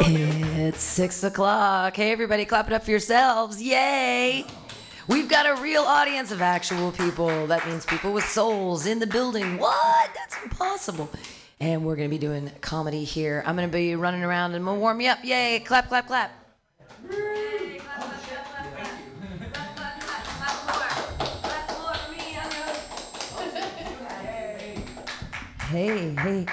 It's six o'clock. Hey, everybody, clap it up for yourselves. Yay! We've got a real audience of actual people. That means people with souls in the building. What? That's impossible. And we're going to be doing comedy here. I'm going to be running around and we'll warm you up. Yay! Clap, clap, clap. Hey, hey.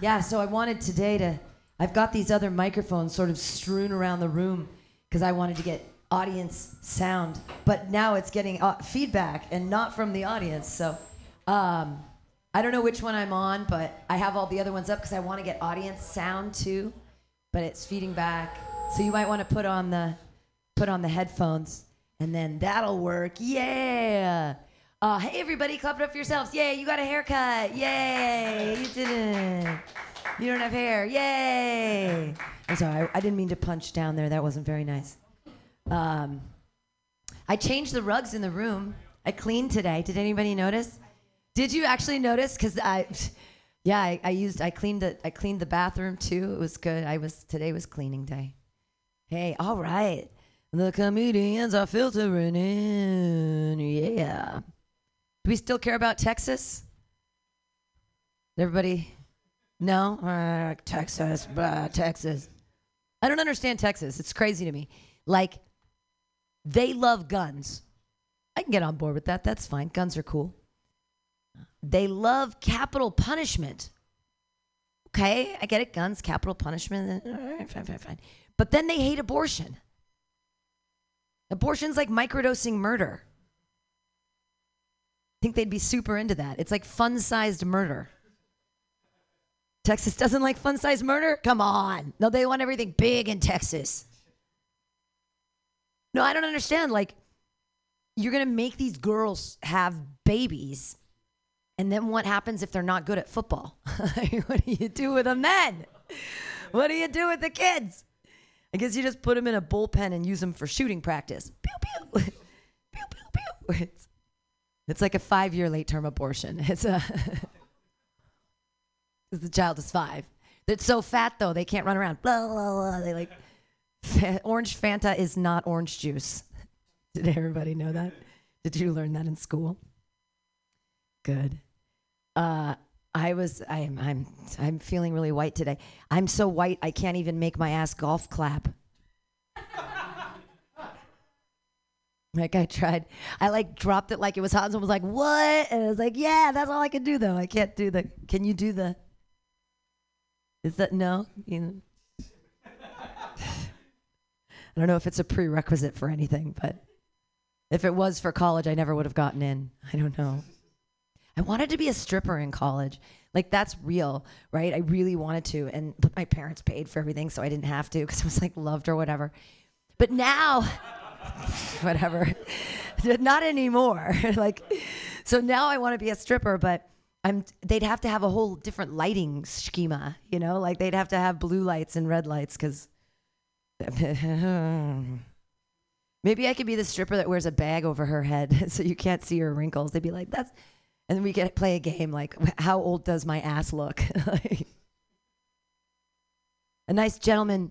Yeah, so I wanted today to. I've got these other microphones sort of strewn around the room because I wanted to get audience sound. But now it's getting uh, feedback and not from the audience. So um, I don't know which one I'm on, but I have all the other ones up because I want to get audience sound too. But it's feeding back. So you might want to put on the put on the headphones and then that'll work. Yeah. Uh, hey everybody, clap it up for yourselves. Yay, you got a haircut. Yay, you didn't. You don't have hair. Yay. I'm sorry, I, I didn't mean to punch down there. That wasn't very nice. Um, I changed the rugs in the room. I cleaned today. Did anybody notice? Did you actually notice? Cause I, yeah, I, I used I cleaned the I cleaned the bathroom too. It was good. I was today was cleaning day. Hey, all right. The comedians are filtering in. Yeah. Do we still care about Texas? Everybody? No? Uh, Texas, blah, Texas. I don't understand Texas. It's crazy to me. Like, they love guns. I can get on board with that. That's fine. Guns are cool. They love capital punishment. Okay, I get it. Guns, capital punishment. All right, fine, fine, fine. But then they hate abortion. Abortion's like microdosing murder. I think they'd be super into that. It's like fun sized murder. Texas doesn't like fun sized murder? Come on. No, they want everything big in Texas. No, I don't understand. Like, you're going to make these girls have babies. And then what happens if they're not good at football? what do you do with them then? What do you do with the kids? I guess you just put them in a bullpen and use them for shooting practice. Pew, pew. pew, pew, pew. It's, it's like a five year late term abortion. It's a. The child is five. They're so fat, though, they can't run around. Blah, blah, blah. They like. Orange Fanta is not orange juice. Did everybody know that? Did you learn that in school? Good. Uh, I was I'm I'm I'm feeling really white today. I'm so white I can't even make my ass golf clap. Like I tried. I like dropped it like it was hot and someone was like, "What?" And I was like, "Yeah, that's all I can do though. I can't do the Can you do the Is that no? You know. I don't know if it's a prerequisite for anything, but if it was for college, I never would have gotten in. I don't know. I wanted to be a stripper in college. Like that's real, right? I really wanted to, and my parents paid for everything, so I didn't have to because I was like loved or whatever. But now, whatever, not anymore. like, so now I want to be a stripper, but I'm. They'd have to have a whole different lighting schema, you know? Like they'd have to have blue lights and red lights because. Maybe I could be the stripper that wears a bag over her head so you can't see her wrinkles. They'd be like, "That's," and then we could play a game like, "How old does my ass look?" a nice gentleman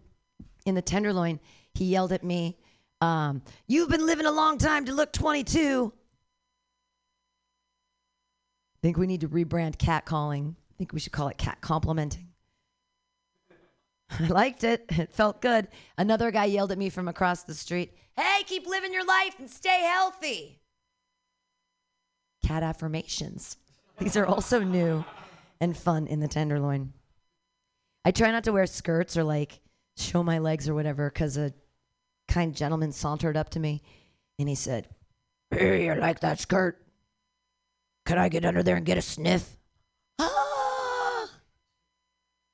in the Tenderloin, he yelled at me, um, "You've been living a long time to look 22." I Think we need to rebrand cat calling. I think we should call it cat complimenting. I liked it. It felt good. Another guy yelled at me from across the street, Hey, keep living your life and stay healthy. Cat affirmations. These are also new and fun in the Tenderloin. I try not to wear skirts or like show my legs or whatever because a kind gentleman sauntered up to me and he said, Hey, you like that skirt? Can I get under there and get a sniff? Ah!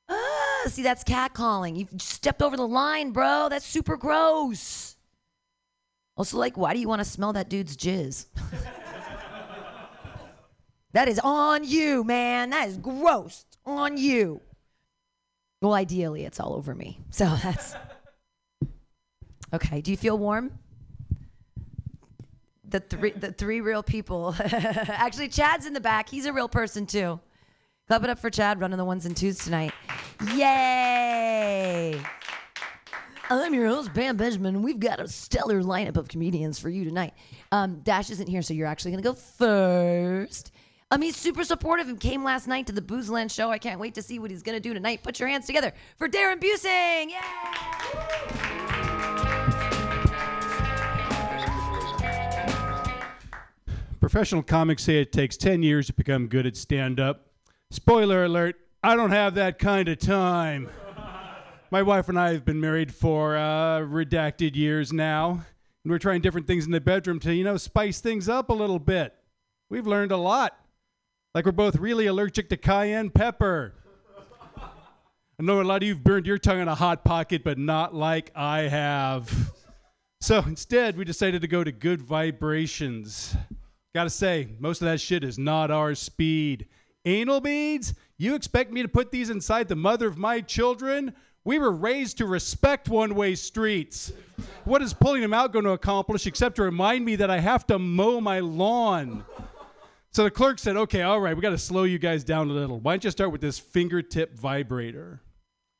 Ah, see, that's catcalling. You've stepped over the line, bro. That's super gross. Also, like, why do you want to smell that dude's jizz? that is on you, man. That is gross. On you. Well, ideally, it's all over me. So that's. Okay, do you feel warm? The three, the three real people. Actually, Chad's in the back. He's a real person too. Clap it up for Chad running the ones and twos tonight. Yay! I'm your host, Pam Benjamin. We've got a stellar lineup of comedians for you tonight. Um, Dash isn't here, so you're actually going to go first. Um, he's super supportive and came last night to the Boozland show. I can't wait to see what he's going to do tonight. Put your hands together for Darren Busing. Yeah! Professional comics say it takes 10 years to become good at stand up. Spoiler alert, I don't have that kind of time. My wife and I have been married for uh, redacted years now, and we're trying different things in the bedroom to, you know, spice things up a little bit. We've learned a lot. Like we're both really allergic to cayenne pepper. I know a lot of you've burned your tongue in a hot pocket, but not like I have. So instead, we decided to go to good vibrations. Gotta say, most of that shit is not our speed. Anal beads? You expect me to put these inside the mother of my children? We were raised to respect one way streets. What is pulling them out going to accomplish except to remind me that I have to mow my lawn? So the clerk said, okay, all right, we got to slow you guys down a little. Why don't you start with this fingertip vibrator?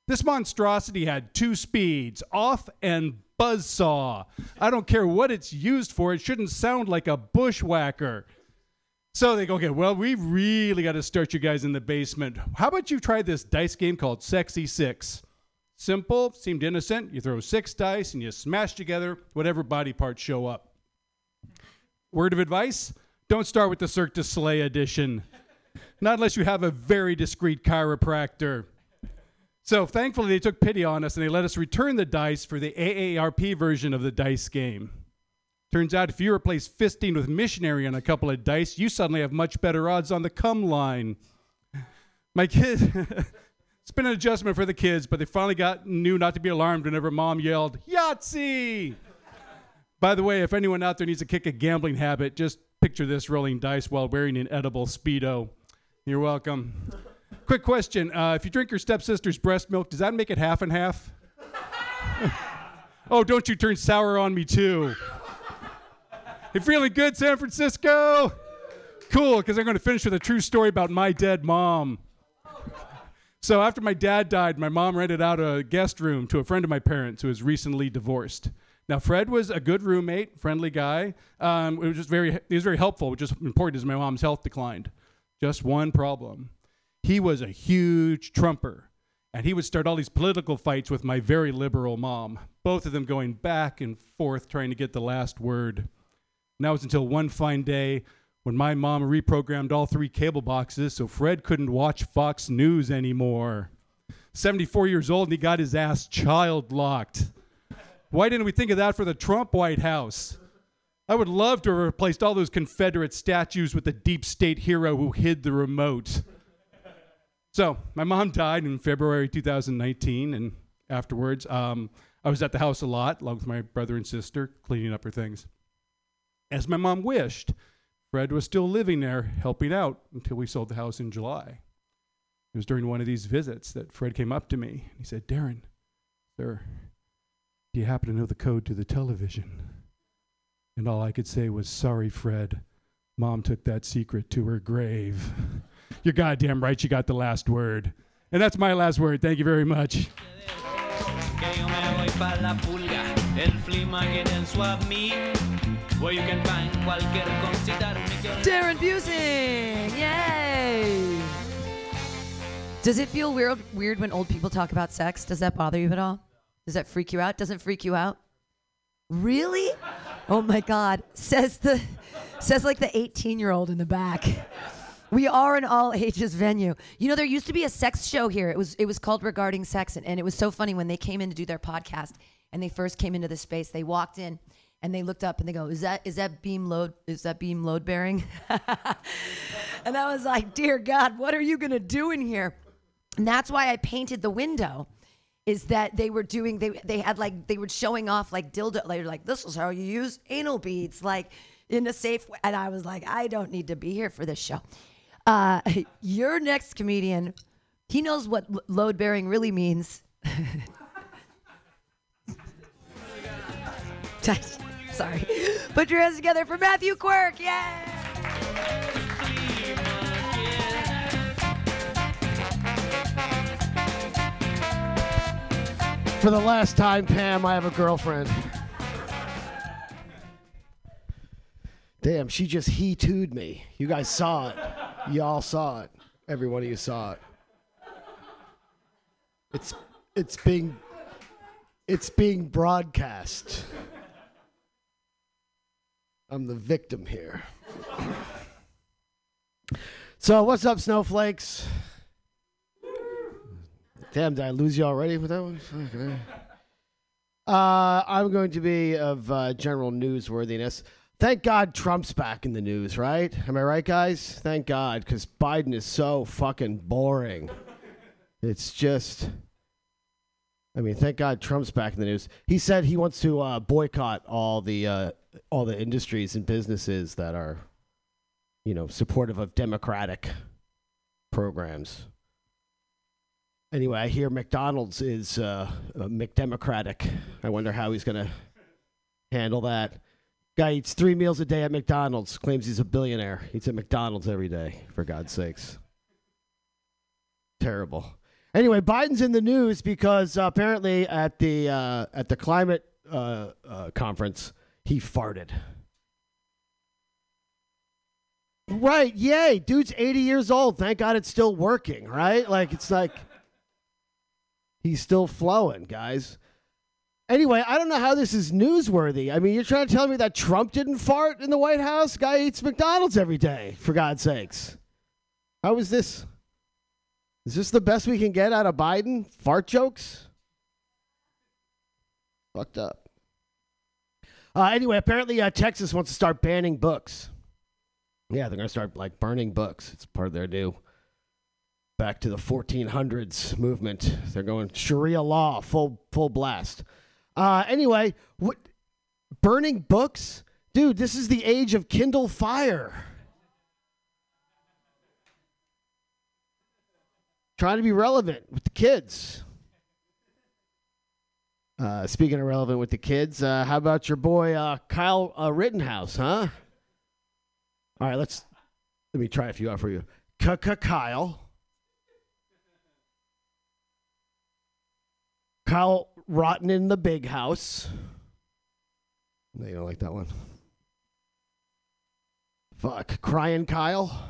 This monstrosity had two speeds, off and buzz saw. I don't care what it's used for, it shouldn't sound like a bushwhacker. So they go, okay, well, we really got to start you guys in the basement. How about you try this dice game called Sexy Six? Simple, seemed innocent. You throw six dice and you smash together whatever body parts show up. Word of advice don't start with the Cirque du Soleil edition. Not unless you have a very discreet chiropractor. So thankfully, they took pity on us and they let us return the dice for the AARP version of the dice game. Turns out if you replace fisting with missionary on a couple of dice, you suddenly have much better odds on the come line. My kids, it's been an adjustment for the kids, but they finally got knew not to be alarmed whenever mom yelled, Yahtzee! By the way, if anyone out there needs to kick a gambling habit, just picture this rolling dice while wearing an edible Speedo. You're welcome. Quick question. Uh, if you drink your stepsister's breast milk, does that make it half and half? oh, don't you turn sour on me too. You feeling good, San Francisco? Cool, because I'm going to finish with a true story about my dead mom. So after my dad died, my mom rented out a guest room to a friend of my parents who was recently divorced. Now Fred was a good roommate, friendly guy. Um, it was just very, he was very helpful, which is important as my mom's health declined. Just one problem he was a huge Trumper. And he would start all these political fights with my very liberal mom, both of them going back and forth trying to get the last word. And that was until one fine day when my mom reprogrammed all three cable boxes so Fred couldn't watch Fox News anymore. 74 years old and he got his ass child locked. Why didn't we think of that for the Trump White House? I would love to have replaced all those Confederate statues with the deep state hero who hid the remote. So my mom died in February 2019, and afterwards, um, I was at the house a lot, along with my brother and sister, cleaning up her things. As my mom wished, Fred was still living there, helping out until we sold the house in July. It was during one of these visits that Fred came up to me. And he said, Darren, sir, do you happen to know the code to the television? And all I could say was, Sorry, Fred. Mom took that secret to her grave. You're goddamn right, you got the last word. And that's my last word. Thank you very much. Darren Busing! Yay! Does it feel weird weird when old people talk about sex? Does that bother you at all? Does that freak you out? Doesn't freak you out? Really? Oh my God! Says the says like the 18 year old in the back. We are an all ages venue. You know, there used to be a sex show here. It was it was called Regarding Sex, and, and it was so funny when they came in to do their podcast and they first came into the space. They walked in and they looked up and they go, "Is that is that beam load is that beam load bearing?" and I was like, "Dear God, what are you gonna do in here?" And that's why I painted the window. Is that they were doing they they had like they were showing off like dildo like, like this is how you use anal beads like in a safe way. And I was like, I don't need to be here for this show. Uh, your next comedian, he knows what load bearing really means. Sorry. Put your hands together for Matthew Quirk. Yeah. For the last time, Pam, I have a girlfriend. Damn, she just he tooed me. You guys saw it. Y'all saw it. Every one of you saw it. It's it's being it's being broadcast. I'm the victim here. so what's up, snowflakes? Damn, did I lose you already with that one? Uh, I'm going to be of uh, general newsworthiness. Thank God Trump's back in the news, right? Am I right, guys? Thank God, because Biden is so fucking boring. It's just. I mean, thank God Trump's back in the news. He said he wants to uh, boycott all the uh, all the industries and businesses that are, you know, supportive of democratic programs. Anyway, I hear McDonald's is uh, McDemocratic. I wonder how he's going to handle that. Guy eats three meals a day at McDonald's, claims he's a billionaire. Eats at McDonald's every day, for God's sakes. Terrible. Anyway, Biden's in the news because uh, apparently at the uh, at the climate uh, uh conference, he farted. Right, yay. Dude's 80 years old. Thank God it's still working, right? Like, it's like he's still flowing, guys. Anyway, I don't know how this is newsworthy. I mean, you're trying to tell me that Trump didn't fart in the White House? Guy eats McDonald's every day, for God's sakes. How is this? Is this the best we can get out of Biden? Fart jokes? Fucked up. Uh, anyway, apparently uh, Texas wants to start banning books. Yeah, they're going to start like burning books. It's part of their new back to the 1400s movement. They're going Sharia law, full full blast. Uh, anyway, what burning books, dude? This is the age of Kindle Fire. Trying to be relevant with the kids. Uh, speaking of relevant with the kids, uh, how about your boy uh, Kyle uh, Rittenhouse, huh? All right, let's let me try a few out for you. Kyle. Kyle Rotten in the Big House. No, you don't like that one. Fuck. Crying Kyle.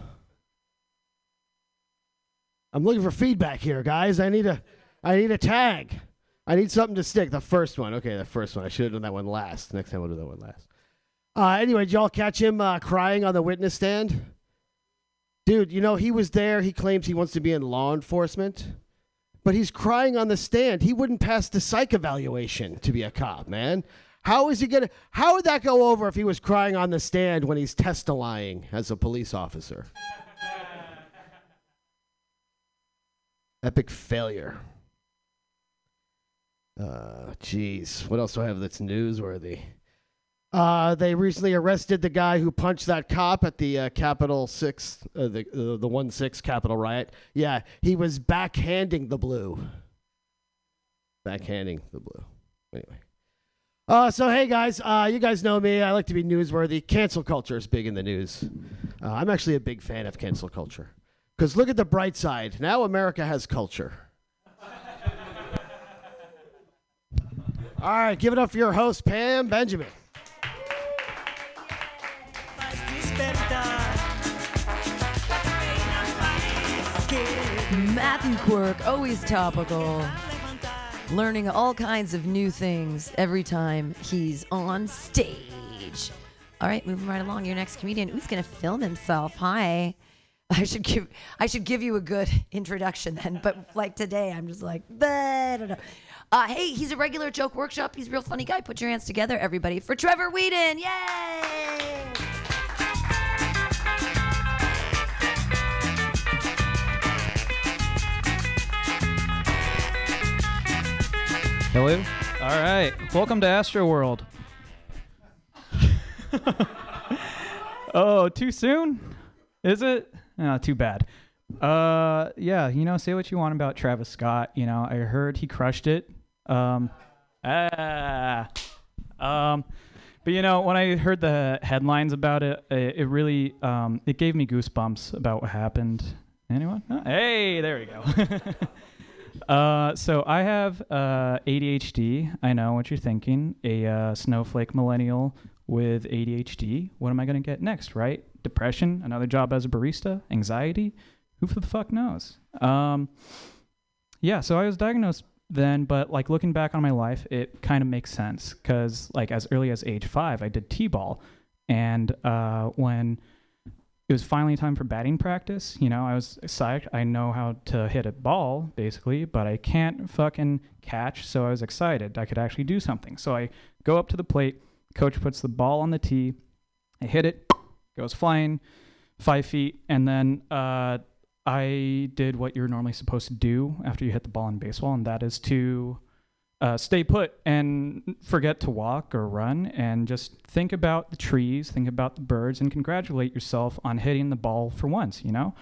I'm looking for feedback here, guys. I need a I need a tag. I need something to stick. The first one. Okay, the first one. I should have done that one last. Next time we'll do that one last. Uh, anyway, did y'all catch him uh, crying on the witness stand? Dude, you know, he was there. He claims he wants to be in law enforcement but he's crying on the stand. He wouldn't pass the psych evaluation to be a cop, man. How is he gonna? How would that go over if he was crying on the stand when he's testifying as a police officer? Epic failure. Uh, jeez. What else do I have that's newsworthy? Uh, they recently arrested the guy who punched that cop at the uh, Capitol Six, uh, the uh, the one six Capitol riot. Yeah, he was backhanding the blue. Backhanding the blue. Anyway. Uh, so hey guys, uh, you guys know me. I like to be newsworthy. Cancel culture is big in the news. Uh, I'm actually a big fan of cancel culture because look at the bright side. Now America has culture. All right, give it up for your host, Pam Benjamin. Matthew Quirk, always topical. Learning all kinds of new things every time he's on stage. All right, moving right along. Your next comedian, who's going to film himself? Hi. I should give I should give you a good introduction then, but like today, I'm just like, I don't know. Uh, hey, he's a regular joke workshop. He's a real funny guy. Put your hands together, everybody, for Trevor Whedon. Yay! Hello. All right. Welcome to Astro World. oh, too soon? Is it? Oh, too bad. Uh, yeah. You know, say what you want about Travis Scott. You know, I heard he crushed it. Um, ah, um, but you know, when I heard the headlines about it, it, it really um, it gave me goosebumps about what happened. Anyone? Oh, hey, there we go. Uh, so I have uh, ADHD. I know what you're thinking. A uh, snowflake millennial with ADHD. What am I going to get next, right? Depression, another job as a barista, anxiety. Who the fuck knows? Um, yeah, so I was diagnosed then, but like looking back on my life, it kind of makes sense because like as early as age five, I did t-ball, and uh, when it was finally time for batting practice. You know, I was psyched. I know how to hit a ball, basically, but I can't fucking catch. So I was excited. I could actually do something. So I go up to the plate. Coach puts the ball on the tee. I hit it, goes flying five feet. And then uh, I did what you're normally supposed to do after you hit the ball in baseball, and that is to uh, stay put and forget to walk or run and just think about the trees, think about the birds, and congratulate yourself on hitting the ball for once, you know?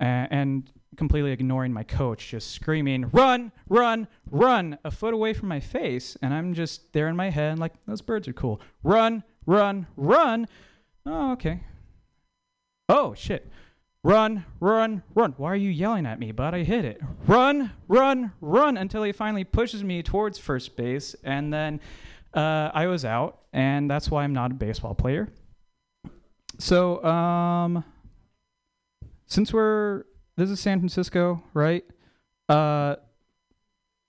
Uh, and completely ignoring my coach just screaming, run, run, run, a foot away from my face. And I'm just there in my head, like, those birds are cool. Run, run, run. Oh, okay. Oh, shit. Run, run, run. Why are you yelling at me, bud? I hit it. Run, run, run until he finally pushes me towards first base. And then uh, I was out, and that's why I'm not a baseball player. So, um, since we're, this is San Francisco, right? Uh,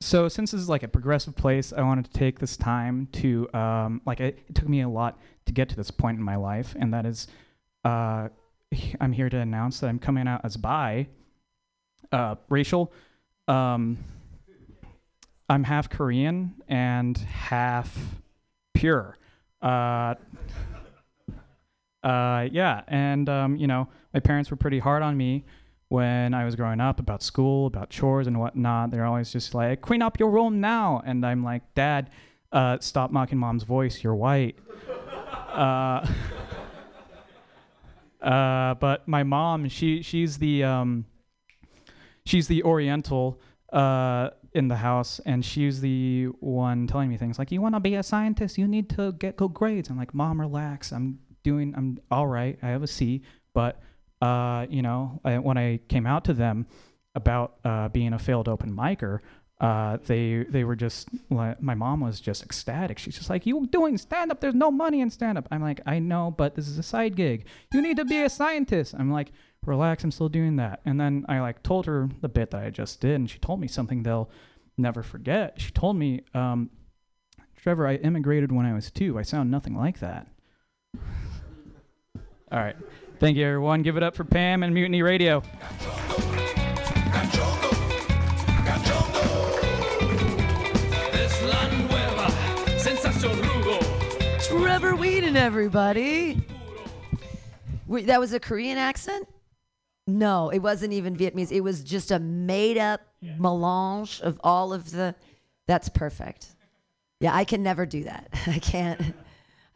so since this is like a progressive place, I wanted to take this time to, um, like, it, it took me a lot to get to this point in my life, and that is, uh, I'm here to announce that I'm coming out as bi, uh, racial. Um, I'm half Korean and half pure. Uh, uh, yeah, and um, you know, my parents were pretty hard on me when I was growing up about school, about chores and whatnot. They're always just like, "Clean up your room now," and I'm like, "Dad, uh, stop mocking mom's voice. You're white." uh, but my mom, she she's the um, she's the Oriental uh, in the house, and she's the one telling me things like, "You want to be a scientist? You need to get good grades." I'm like, "Mom, relax. I'm doing. I'm all right. I have a C." But uh, you know, I, when I came out to them about uh, being a failed open micer, uh, they they were just like, my mom was just ecstatic. She's just like, "You doing stand up? There's no money in stand up." I'm like, "I know, but this is a side gig. You need to be a scientist." I'm like, "Relax, I'm still doing that." And then I like told her the bit that I just did, and she told me something they'll never forget. She told me, um, "Trevor, I immigrated when I was two. I sound nothing like that." All right, thank you, everyone. Give it up for Pam and Mutiny Radio. Whedon, everybody. Wait, that was a Korean accent? No, it wasn't even Vietnamese. It was just a made up melange of all of the. That's perfect. Yeah, I can never do that. I can't.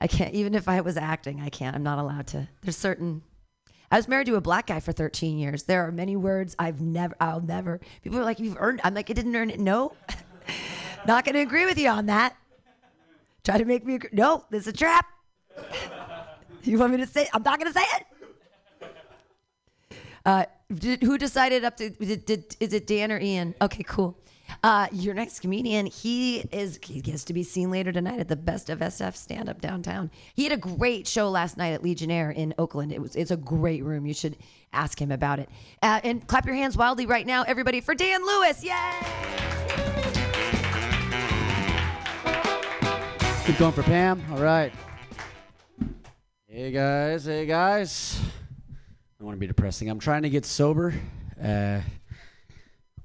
I can't. Even if I was acting, I can't. I'm not allowed to. There's certain. I was married to a black guy for 13 years. There are many words I've never. I'll never. People are like, "You've earned." I'm like, "I didn't earn it." No, not going to agree with you on that. Try to make me agree. No, this is a trap. you want me to say? I'm not going to say it. Uh, did, who decided up to? Did, did, is it Dan or Ian? Okay, cool. Uh, your next comedian, he is he gets to be seen later tonight at the Best of SF stand up downtown. He had a great show last night at Legionnaire in Oakland. It was it's a great room. You should ask him about it. Uh, and clap your hands wildly right now, everybody, for Dan Lewis! Yay! Keep going for Pam. All right. Hey guys, hey guys. I don't want to be depressing. I'm trying to get sober. Uh,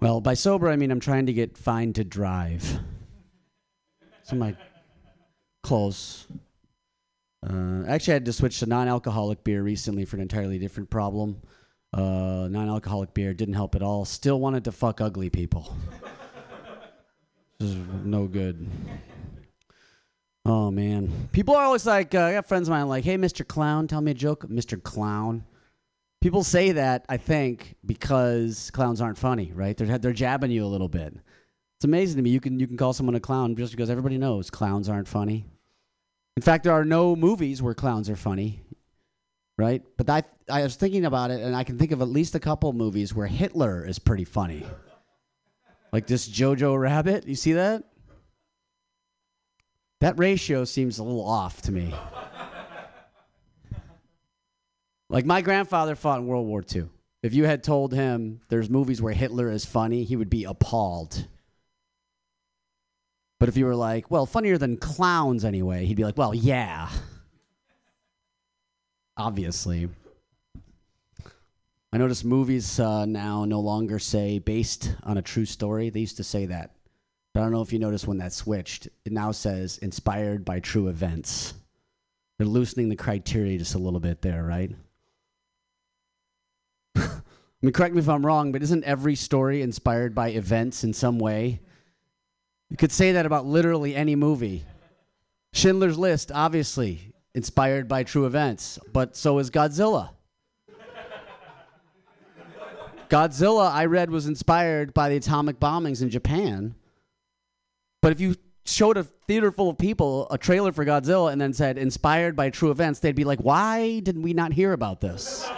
well, by sober I mean I'm trying to get fine to drive. So my close. Uh, actually, I had to switch to non-alcoholic beer recently for an entirely different problem. Uh, non-alcoholic beer didn't help at all. Still wanted to fuck ugly people. this is no good. Oh man, people are always like, uh, I got friends of mine like, "Hey, Mr. Clown, tell me a joke." Mr. Clown. People say that I think because clowns aren't funny, right? They're they're jabbing you a little bit. It's amazing to me. You can you can call someone a clown just because everybody knows clowns aren't funny. In fact, there are no movies where clowns are funny, right? But I I was thinking about it, and I can think of at least a couple movies where Hitler is pretty funny. Like this Jojo Rabbit. You see that? That ratio seems a little off to me. like my grandfather fought in World War II. If you had told him there's movies where Hitler is funny, he would be appalled. But if you were like, well, funnier than clowns anyway, he'd be like, well, yeah. Obviously. I notice movies uh, now no longer say based on a true story. They used to say that. But I don't know if you noticed when that switched. It now says inspired by true events. They're loosening the criteria just a little bit there, right? I mean, correct me if I'm wrong, but isn't every story inspired by events in some way? You could say that about literally any movie. Schindler's List, obviously, inspired by true events, but so is Godzilla. Godzilla, I read, was inspired by the atomic bombings in Japan. But if you showed a theater full of people a trailer for Godzilla and then said inspired by true events, they'd be like, why didn't we not hear about this?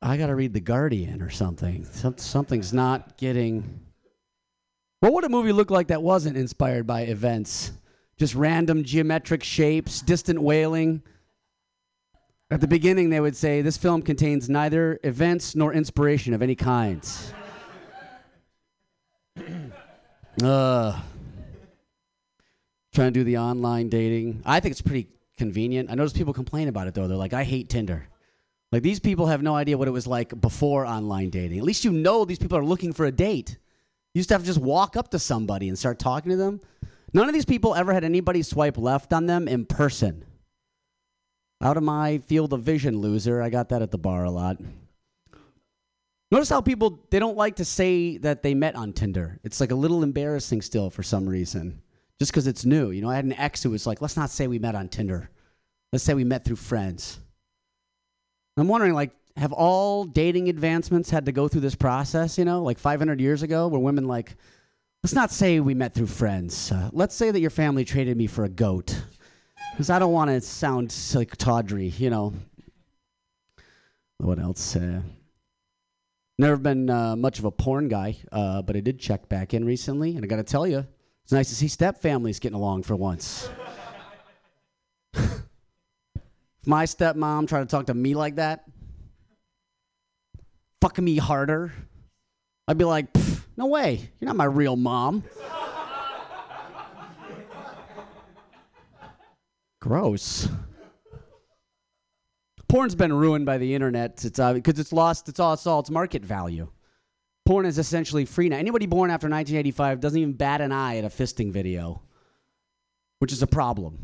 I got to read The Guardian or something. Something's not getting. What would a movie look like that wasn't inspired by events? Just random geometric shapes, distant wailing. At the beginning, they would say this film contains neither events nor inspiration of any kind. uh, trying to do the online dating. I think it's pretty convenient. I notice people complain about it though. They're like, I hate Tinder. Like these people have no idea what it was like before online dating. At least you know these people are looking for a date. You used to have to just walk up to somebody and start talking to them. None of these people ever had anybody swipe left on them in person. Out of my field of vision, loser. I got that at the bar a lot. Notice how people they don't like to say that they met on Tinder. It's like a little embarrassing still for some reason. Just because it's new. You know, I had an ex who was like, let's not say we met on Tinder. Let's say we met through friends. I'm wondering, like, have all dating advancements had to go through this process, you know, like 500 years ago, where women, like, let's not say we met through friends. Uh, let's say that your family traded me for a goat. Because I don't want to sound like tawdry, you know. What else? Uh, never been uh, much of a porn guy, uh, but I did check back in recently, and I got to tell you, it's nice to see step families getting along for once. my stepmom tried to talk to me like that, fucking me harder, I'd be like, no way, you're not my real mom. Gross. Porn's been ruined by the internet. It's uh, because it's lost its all, it's market value. Porn is essentially free now. Anybody born after 1985 doesn't even bat an eye at a fisting video, which is a problem,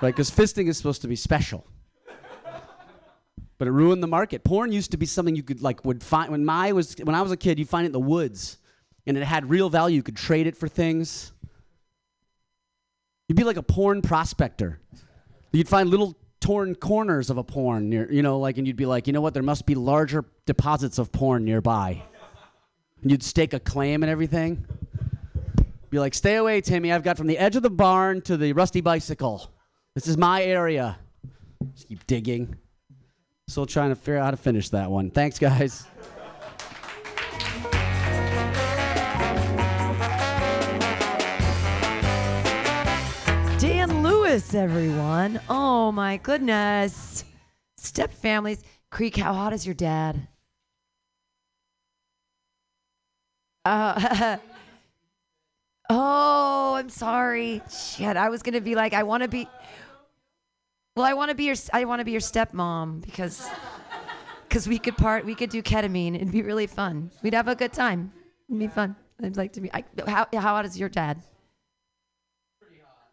right? Because fisting is supposed to be special, but it ruined the market. Porn used to be something you could like would find when my was when I was a kid. You find it in the woods, and it had real value. You could trade it for things. You'd be like a porn prospector. You'd find little torn corners of a porn near, you know, like, and you'd be like, you know what? There must be larger deposits of porn nearby. And you'd stake a claim and everything. Be like, stay away, Timmy. I've got from the edge of the barn to the rusty bicycle. This is my area. Just keep digging. Still trying to figure out how to finish that one. Thanks, guys. Everyone. Oh my goodness. Step families. Creek, how hot is your dad? Uh, oh, I'm sorry. Shit, I was gonna be like, I want to be. Well, I want to be your. I want to be your stepmom because, because we could part. We could do ketamine. It'd be really fun. We'd have a good time. It'd be fun. I'd like to be. I, how how hot is your dad?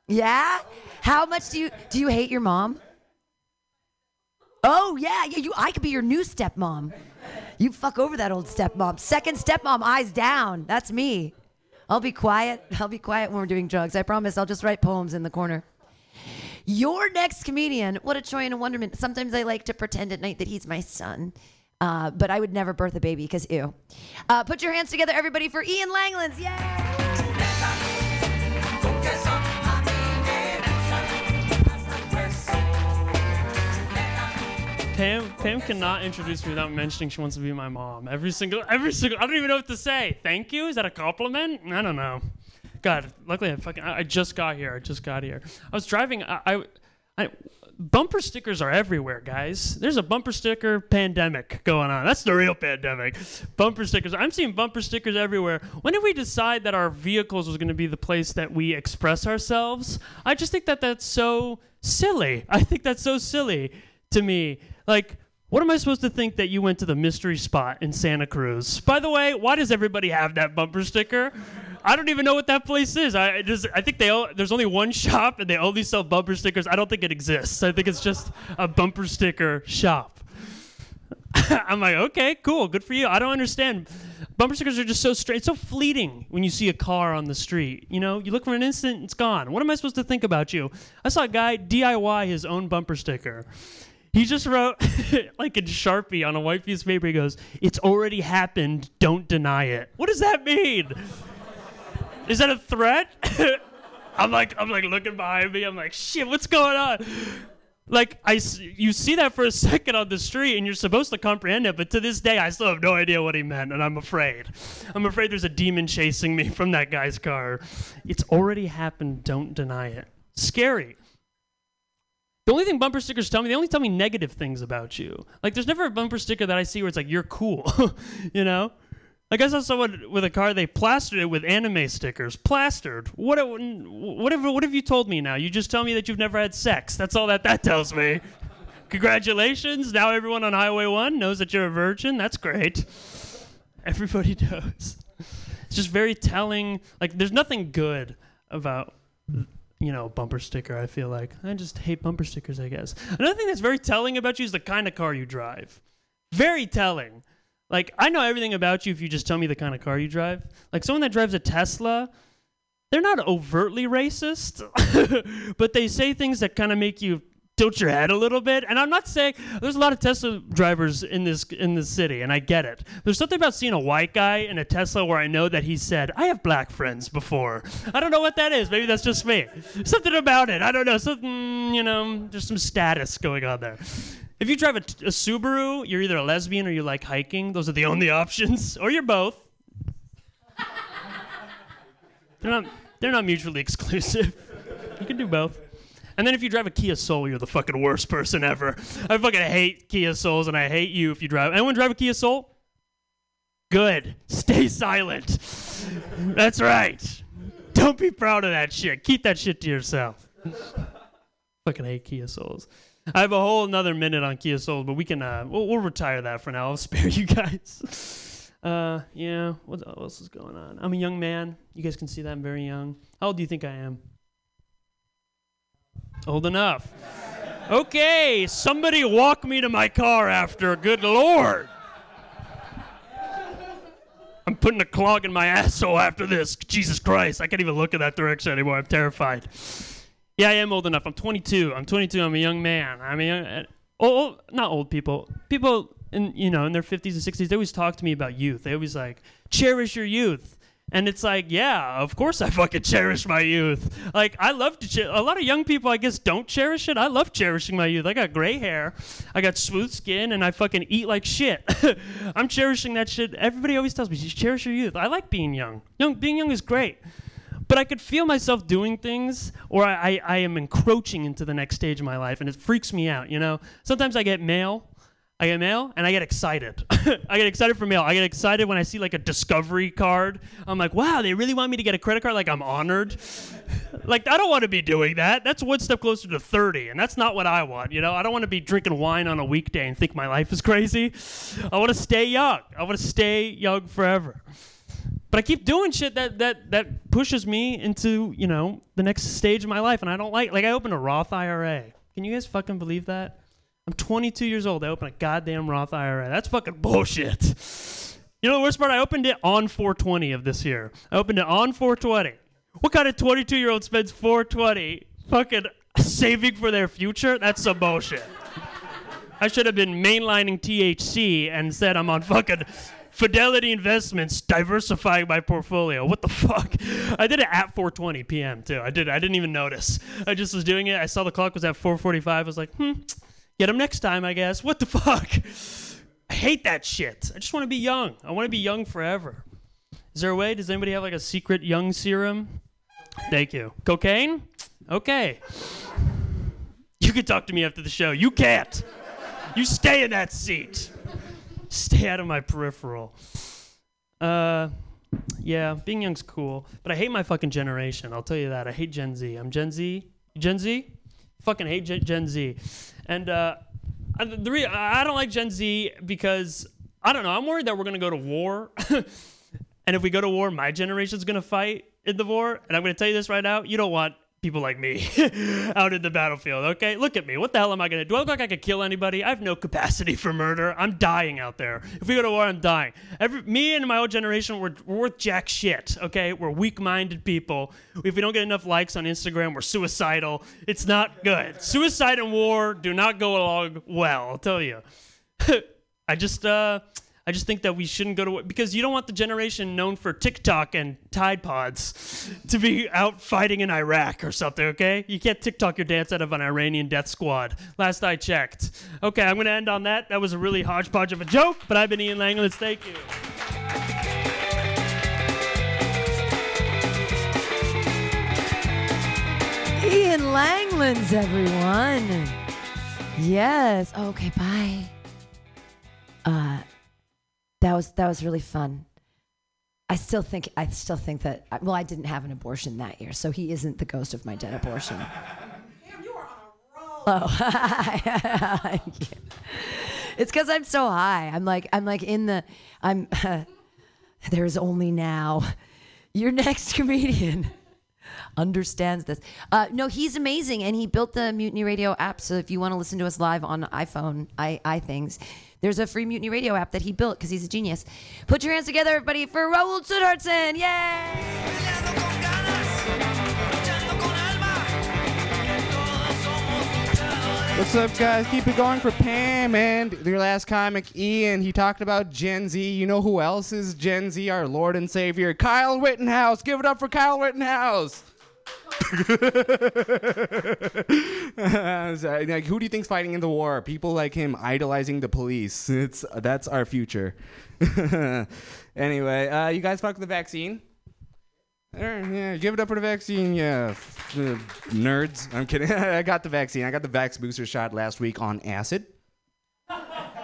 Yeah? How much do you do you hate your mom? Oh yeah, yeah. You, I could be your new stepmom. You fuck over that old stepmom. Second stepmom, eyes down. That's me. I'll be quiet. I'll be quiet when we're doing drugs. I promise. I'll just write poems in the corner. Your next comedian, what a joy and a wonderment. Sometimes I like to pretend at night that he's my son. Uh, but I would never birth a baby because ew. Uh, put your hands together, everybody, for Ian Langlands. Yay! Pam Pam cannot introduce me without mentioning she wants to be my mom. Every single every single I don't even know what to say. Thank you? Is that a compliment? I don't know. God, luckily I fucking I just got here. I just got here. I was driving I, I, I bumper stickers are everywhere, guys. There's a bumper sticker pandemic going on. That's the real pandemic. Bumper stickers. I'm seeing bumper stickers everywhere. When did we decide that our vehicles was going to be the place that we express ourselves? I just think that that's so silly. I think that's so silly to me. Like, what am I supposed to think that you went to the mystery spot in Santa Cruz? By the way, why does everybody have that bumper sticker? I don't even know what that place is. I just I think they o- there's only one shop and they only sell bumper stickers. I don't think it exists. I think it's just a bumper sticker shop. I'm like, okay, cool, good for you. I don't understand. Bumper stickers are just so straight, so fleeting when you see a car on the street. You know, you look for an instant, it's gone. What am I supposed to think about you? I saw a guy DIY his own bumper sticker. He just wrote, like in Sharpie on a white piece of paper, he goes, It's already happened, don't deny it. What does that mean? Is that a threat? I'm like, I'm like looking behind me. I'm like, shit, what's going on? Like, I, you see that for a second on the street, and you're supposed to comprehend it, but to this day, I still have no idea what he meant, and I'm afraid. I'm afraid there's a demon chasing me from that guy's car. It's already happened. Don't deny it. Scary. The only thing bumper stickers tell me, they only tell me negative things about you. Like, there's never a bumper sticker that I see where it's like, you're cool, you know? Like I saw someone with a car, they plastered it with anime stickers. Plastered. What? What have, what have you told me now? You just tell me that you've never had sex. That's all that that tells me. Congratulations. Now everyone on Highway 1 knows that you're a virgin. That's great. Everybody knows. It's just very telling. Like, there's nothing good about, you know, bumper sticker, I feel like. I just hate bumper stickers, I guess. Another thing that's very telling about you is the kind of car you drive. Very telling. Like, I know everything about you if you just tell me the kind of car you drive. Like, someone that drives a Tesla, they're not overtly racist, but they say things that kind of make you tilt your head a little bit. And I'm not saying there's a lot of Tesla drivers in this in this city, and I get it. There's something about seeing a white guy in a Tesla where I know that he said, "I have black friends before." I don't know what that is. Maybe that's just me. Something about it. I don't know. Something mm, you know. There's some status going on there. If you drive a, a Subaru, you're either a lesbian or you like hiking. Those are the only options, or you're both. They're not. They're not mutually exclusive. You can do both. And then if you drive a Kia Soul, you're the fucking worst person ever. I fucking hate Kia Souls, and I hate you if you drive. Anyone drive a Kia Soul? Good. Stay silent. That's right. Don't be proud of that shit. Keep that shit to yourself. fucking hate Kia Souls. I have a whole another minute on Kia Souls, but we can uh, we'll, we'll retire that for now. I'll spare you guys. Uh, yeah. What else is going on? I'm a young man. You guys can see that I'm very young. How old do you think I am? Old enough. Okay, somebody walk me to my car after. Good lord. I'm putting a clog in my asshole after this. Jesus Christ, I can't even look in that direction anymore. I'm terrified. Yeah, I am old enough. I'm 22. I'm 22. I'm a young man. I mean, uh, old, not old people. People in you know in their 50s and 60s. They always talk to me about youth. They always like cherish your youth. And it's like, yeah, of course I fucking cherish my youth. Like, I love to. A lot of young people, I guess, don't cherish it. I love cherishing my youth. I got gray hair, I got smooth skin, and I fucking eat like shit. I'm cherishing that shit. Everybody always tells me, just cherish your youth. I like being young. Young, being young is great. But I could feel myself doing things, or I, I, I am encroaching into the next stage of my life, and it freaks me out. You know, sometimes I get mail. I get mail and I get excited. I get excited for mail. I get excited when I see like a discovery card. I'm like, wow, they really want me to get a credit card? Like I'm honored. like I don't want to be doing that. That's one step closer to 30, and that's not what I want. You know, I don't want to be drinking wine on a weekday and think my life is crazy. I want to stay young. I want to stay young forever. But I keep doing shit that that that pushes me into you know the next stage of my life, and I don't like. Like I opened a Roth IRA. Can you guys fucking believe that? I'm 22 years old. I opened a goddamn Roth IRA. That's fucking bullshit. You know the worst part? I opened it on 420 of this year. I opened it on 420. What kind of 22 year old spends 420 fucking saving for their future? That's some bullshit. I should have been mainlining THC and said I'm on fucking Fidelity Investments diversifying my portfolio. What the fuck? I did it at 4:20 p.m. too. I did. I didn't even notice. I just was doing it. I saw the clock was at 4:45. I was like, hmm. Get him next time, I guess. What the fuck? I hate that shit. I just want to be young. I want to be young forever. Is there a way? Does anybody have like a secret young serum? Thank you. Cocaine? Okay. You can talk to me after the show. You can't. You stay in that seat. Stay out of my peripheral. Uh, yeah, being young's cool, but I hate my fucking generation. I'll tell you that. I hate Gen Z. I'm Gen Z. Gen Z? Fucking hate Gen, Gen Z. And uh, the re- I don't like Gen Z because I don't know. I'm worried that we're gonna go to war, and if we go to war, my generation's gonna fight in the war. And I'm gonna tell you this right now: you don't want people like me out in the battlefield. Okay, look at me. What the hell am I gonna do? I look like I could kill anybody. I have no capacity for murder. I'm dying out there. If we go to war, I'm dying. Every, me and my old generation, we're, worth jack shit. Okay, we're weak-minded people. If we don't get enough likes on Instagram, we're suicidal. It's not good. Suicide and war do not go along well. I'll tell you. I just uh I just think that we shouldn't go to because you don't want the generation known for TikTok and Tide Pods to be out fighting in Iraq or something, okay? You can't TikTok your dance out of an Iranian death squad. Last I checked. Okay, I'm to end on that. That was a really hodgepodge of a joke, but I've been Ian Langlands. Thank you. Ian Langlands, everyone. Yes. Okay, bye. Uh, that was that was really fun. I still think I still think that well, I didn't have an abortion that year, so he isn't the ghost of my dead abortion. Oh, it's because I'm so high. I'm like I'm like in the I'm. there's only now. Your next comedian understands this. Uh, no, he's amazing, and he built the Mutiny Radio app. So if you want to listen to us live on iPhone, i iThings, there's a free Mutiny Radio app that he built because he's a genius. Put your hands together, everybody, for Raoul Sudhartson! Yay! What's up, guys? Keep it going for Pam and your last comic, Ian. He talked about Gen Z. You know who else is Gen Z? Our Lord and Savior, Kyle Rittenhouse. Give it up for Kyle Rittenhouse. Like, who do you think's fighting in the war? People like him idolizing the police. It's that's our future. anyway, uh, you guys fuck the vaccine? Yeah, give it up for the vaccine, yeah. uh, nerds. I'm kidding. I got the vaccine. I got the Vax booster shot last week on acid.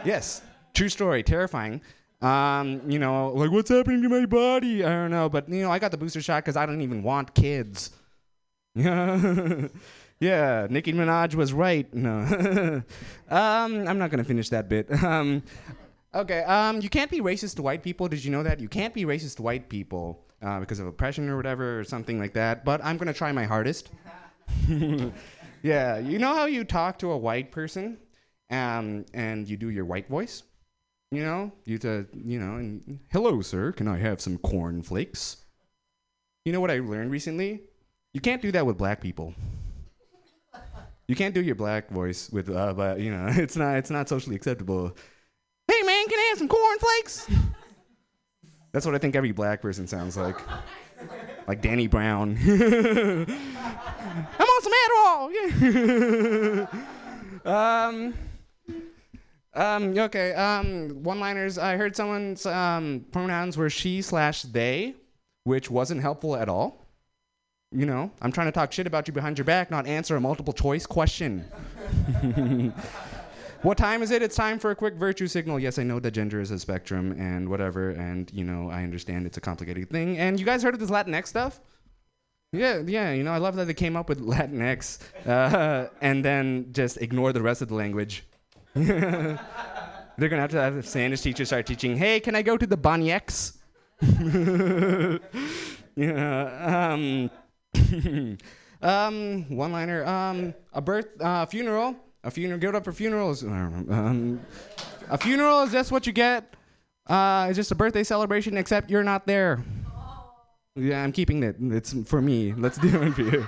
yes, true story. Terrifying. Um, you know, like what's happening to my body? I don't know, but you know, I got the booster shot because I don't even want kids. Yeah, yeah. Nicki Minaj was right. No, um, I'm not gonna finish that bit. Um, okay. Um, you can't be racist to white people. Did you know that you can't be racist to white people uh, because of oppression or whatever or something like that? But I'm gonna try my hardest. yeah, you know how you talk to a white person, um, and you do your white voice. You know, you to you know, and hello, sir. Can I have some corn flakes? You know what I learned recently? You can't do that with black people. You can't do your black voice with, uh, but you know, it's not it's not socially acceptable. Hey man, can I have some cornflakes? That's what I think every black person sounds like. Like Danny Brown. I'm on some Adderall. Um. Um. Okay. Um. One-liners. I heard someone's um pronouns were she slash they, which wasn't helpful at all. You know, I'm trying to talk shit about you behind your back, not answer a multiple choice question. what time is it? It's time for a quick virtue signal. Yes, I know that gender is a spectrum and whatever, and you know, I understand it's a complicated thing. And you guys heard of this Latinx stuff? Yeah, yeah, you know, I love that they came up with Latinx uh, and then just ignore the rest of the language. They're gonna have to have the Spanish teacher start teaching, hey, can I go to the Banyex? yeah, um, um, one liner. Um, a birth, uh, funeral. A funeral. Give it up for funerals. Um, a funeral is just what you get. Uh, it's just a birthday celebration, except you're not there. Yeah, I'm keeping it. It's for me. Let's do it for you.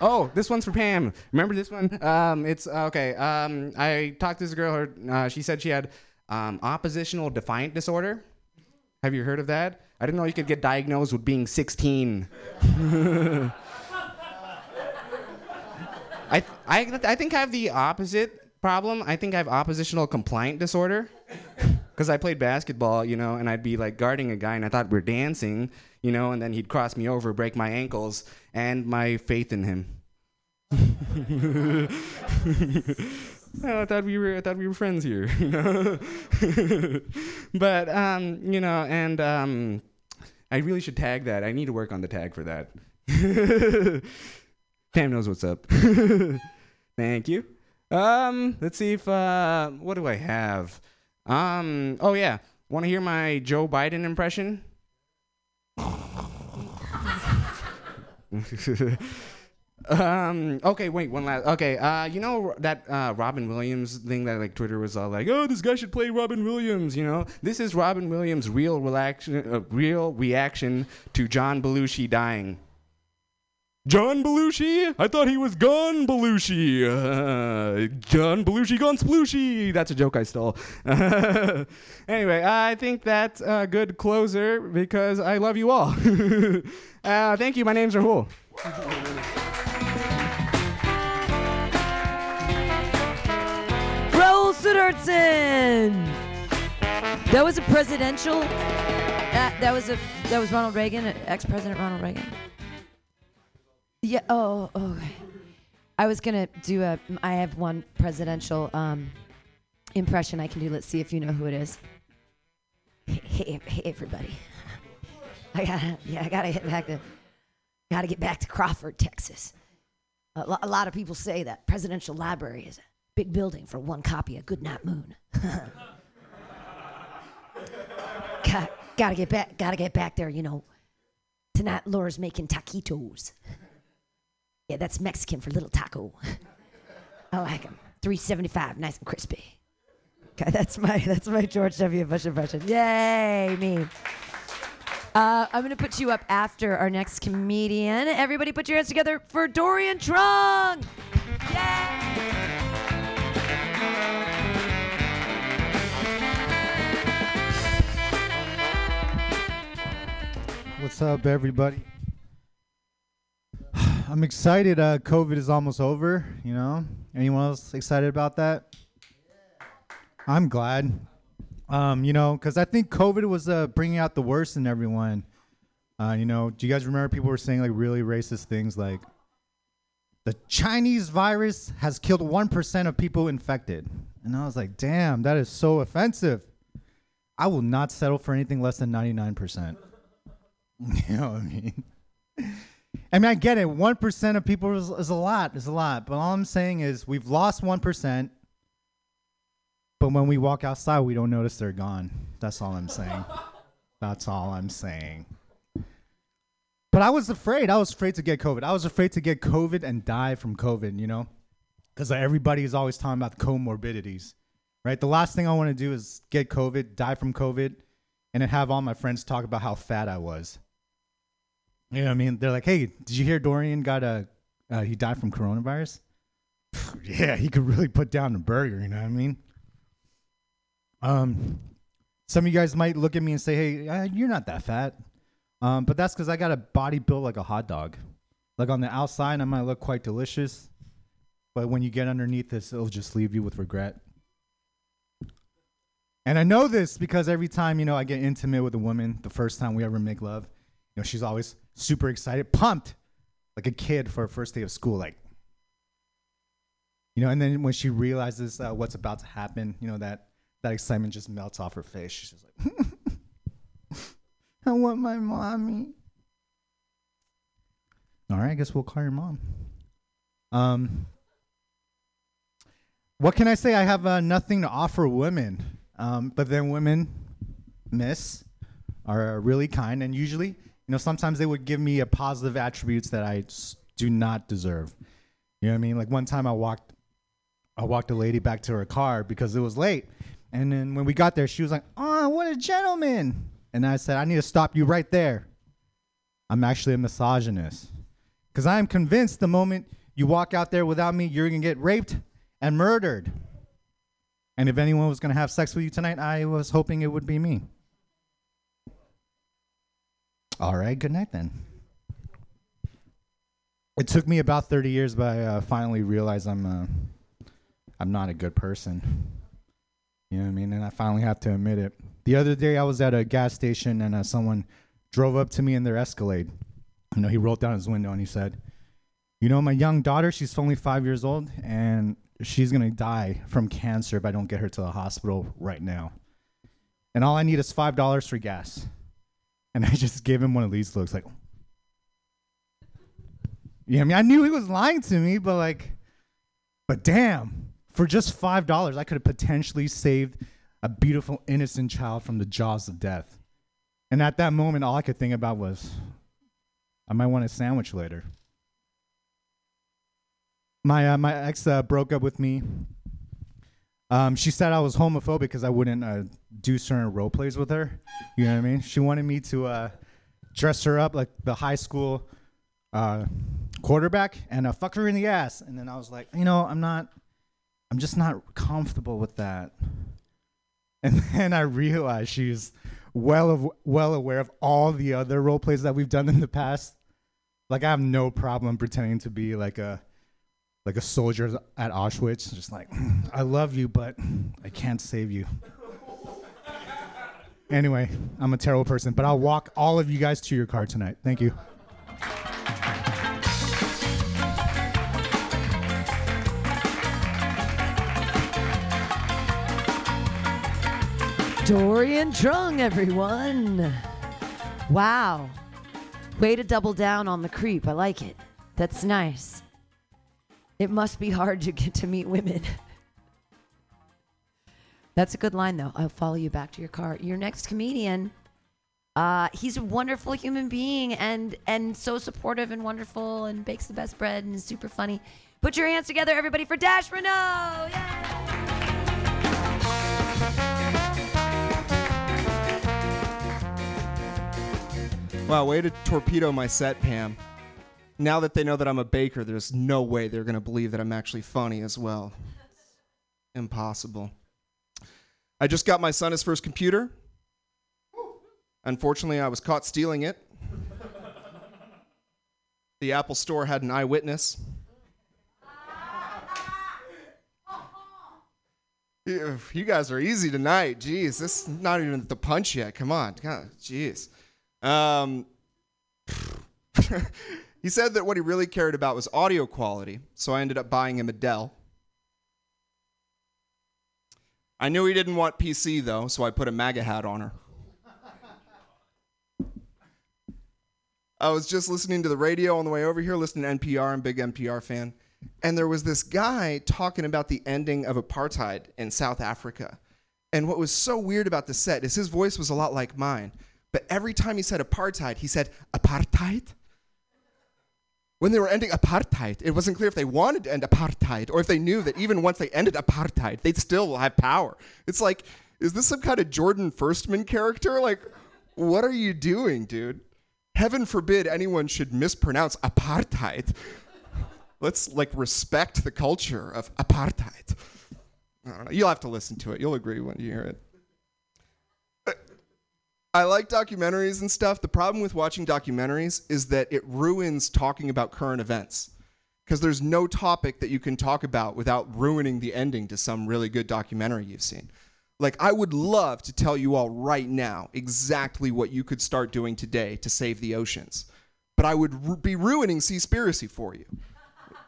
Oh, this one's for Pam. Remember this one? Um, it's uh, okay. Um, I talked to this girl. Her, uh, she said she had um, oppositional defiant disorder. Have you heard of that? I didn't know you could get diagnosed with being 16. I, I, I think I have the opposite problem. I think I have oppositional compliant disorder. Because I played basketball, you know, and I'd be like guarding a guy, and I thought we're dancing, you know, and then he'd cross me over, break my ankles, and my faith in him. Oh, I thought we were I thought we were friends here, you know. but um, you know, and um, I really should tag that. I need to work on the tag for that. Pam knows what's up. Thank you. Um, let's see if uh, what do I have? Um, oh yeah, want to hear my Joe Biden impression? um, okay, wait, one last. Okay, uh, you know that uh, Robin Williams thing that like Twitter was all like, oh, this guy should play Robin Williams. You know, this is Robin Williams' real reaction, uh, real reaction to John Belushi dying. John Belushi? I thought he was gone Belushi. Uh, John Belushi gone splooshy. That's a joke I stole. anyway, I think that's a good closer because I love you all. uh, thank you. My name's Rahul. Raul Sudertson. That was a presidential. That, that was a that was Ronald Reagan, ex-president Ronald Reagan. Yeah. Oh. Oh. okay. I was gonna do a. I have one presidential um, impression I can do. Let's see if you know who it is. Hey, hey, hey everybody. I gotta. Yeah, I gotta get back to. Gotta get back to Crawford, Texas. A, lo- a lot of people say that presidential library is a big building for one copy of Goodnight Moon. Got, gotta get back. Gotta get back there. You know. Tonight, Laura's making taquitos. Yeah, that's Mexican for little taco. I like them. Three seventy five, nice and crispy. Okay, that's my that's my George W. Bush impression. Yay, me. Uh, I'm gonna put you up after our next comedian. Everybody, put your hands together for Dorian Trung. What's up, everybody? I'm excited. Uh, COVID is almost over. You know, anyone else excited about that? I'm glad. Um, you know, because I think COVID was uh, bringing out the worst in everyone. Uh, you know, do you guys remember people were saying like really racist things like the Chinese virus has killed 1% of people infected? And I was like, damn, that is so offensive. I will not settle for anything less than 99%. You know what I mean? I mean, I get it. 1% of people is, is a lot, is a lot. But all I'm saying is we've lost 1%. But when we walk outside, we don't notice they're gone. That's all I'm saying. That's all I'm saying. But I was afraid. I was afraid to get COVID. I was afraid to get COVID and die from COVID, you know? Because everybody is always talking about comorbidities, right? The last thing I want to do is get COVID, die from COVID, and then have all my friends talk about how fat I was. You know what I mean? They're like, hey, did you hear Dorian got a, uh, he died from coronavirus? yeah, he could really put down a burger, you know what I mean? Um, some of you guys might look at me and say, hey, uh, you're not that fat. Um, but that's because I got a body built like a hot dog. Like on the outside, I might look quite delicious. But when you get underneath this, it'll just leave you with regret. And I know this because every time, you know, I get intimate with a woman, the first time we ever make love, you know, she's always super excited, pumped, like a kid for a first day of school, like, you know, and then when she realizes uh, what's about to happen, you know, that that excitement just melts off her face. She's just like, I want my mommy. All right, I guess we'll call your mom. Um, what can I say? I have uh, nothing to offer women, um, but then women, miss, are really kind, and usually, you know, sometimes they would give me a positive attributes that I do not deserve. You know what I mean? Like one time, I walked, I walked a lady back to her car because it was late, and then when we got there, she was like, "Oh, what a gentleman!" And I said, "I need to stop you right there. I'm actually a misogynist." Because I am convinced the moment you walk out there without me, you're to get raped and murdered. And if anyone was to have sex with you tonight, I was hoping it would be me. All right, good night then. It took me about 30 years, but I uh, finally realized I'm. Uh, I'm not a good person. You know what I mean? And I finally have to admit it. The other day, I was at a gas station and uh, someone drove up to me in their Escalade. You know, he rolled down his window and he said, "You know, my young daughter, she's only five years old, and she's gonna die from cancer if I don't get her to the hospital right now. And all I need is five dollars for gas." And I just gave him one of these looks, like, yeah, I mean, I knew he was lying to me, but like, but damn, for just five dollars, I could have potentially saved a beautiful, innocent child from the jaws of death. And at that moment, all I could think about was, I might want a sandwich later. My uh, my ex uh, broke up with me. Um, she said I was homophobic because I wouldn't uh, do certain role plays with her. You know what I mean? She wanted me to uh, dress her up like the high school uh, quarterback and uh, fuck her in the ass. And then I was like, you know, I'm not, I'm just not comfortable with that. And then I realized she's well of, well aware of all the other role plays that we've done in the past. Like I have no problem pretending to be like a like a soldier at Auschwitz, just like mm, I love you, but I can't save you. anyway, I'm a terrible person, but I'll walk all of you guys to your car tonight. Thank you. Dorian Trung, everyone. Wow. Way to double down on the creep. I like it. That's nice. It must be hard to get to meet women. That's a good line, though. I'll follow you back to your car. Your next comedian, uh, he's a wonderful human being and and so supportive and wonderful and bakes the best bread and is super funny. Put your hands together, everybody, for Dash Renault. Yay! Wow, way to torpedo my set, Pam. Now that they know that I'm a baker, there's no way they're going to believe that I'm actually funny as well. Impossible. I just got my son his first computer. Unfortunately, I was caught stealing it. The Apple Store had an eyewitness. You guys are easy tonight. Jeez, this is not even the punch yet. Come on. God, jeez. Um, he said that what he really cared about was audio quality, so I ended up buying him a Dell. I knew he didn't want PC though, so I put a MAGA hat on her. I was just listening to the radio on the way over here, listening to NPR. I'm a big NPR fan. And there was this guy talking about the ending of apartheid in South Africa. And what was so weird about the set is his voice was a lot like mine. But every time he said apartheid, he said apartheid. When they were ending apartheid, it wasn't clear if they wanted to end apartheid or if they knew that even once they ended apartheid, they'd still have power. It's like, is this some kind of Jordan Firstman character? Like, what are you doing, dude? Heaven forbid anyone should mispronounce apartheid. Let's like respect the culture of apartheid. I don't know. You'll have to listen to it. You'll agree when you hear it. I like documentaries and stuff. The problem with watching documentaries is that it ruins talking about current events. Because there's no topic that you can talk about without ruining the ending to some really good documentary you've seen. Like, I would love to tell you all right now exactly what you could start doing today to save the oceans. But I would be ruining Seaspiracy for you.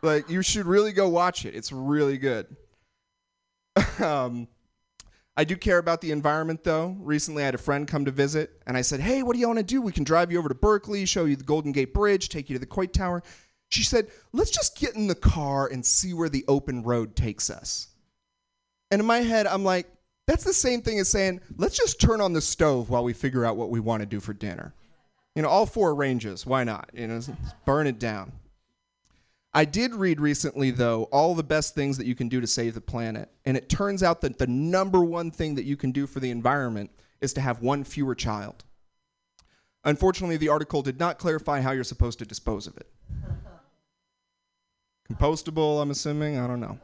Like, you should really go watch it. It's really good. um, I do care about the environment, though. Recently, I had a friend come to visit, and I said, Hey, what do you want to do? We can drive you over to Berkeley, show you the Golden Gate Bridge, take you to the Coit Tower. She said, Let's just get in the car and see where the open road takes us. And in my head, I'm like, That's the same thing as saying, Let's just turn on the stove while we figure out what we want to do for dinner. You know, all four ranges. Why not? You know, burn it down. I did read recently, though, all the best things that you can do to save the planet. And it turns out that the number one thing that you can do for the environment is to have one fewer child. Unfortunately, the article did not clarify how you're supposed to dispose of it. Compostable, I'm assuming? I don't know.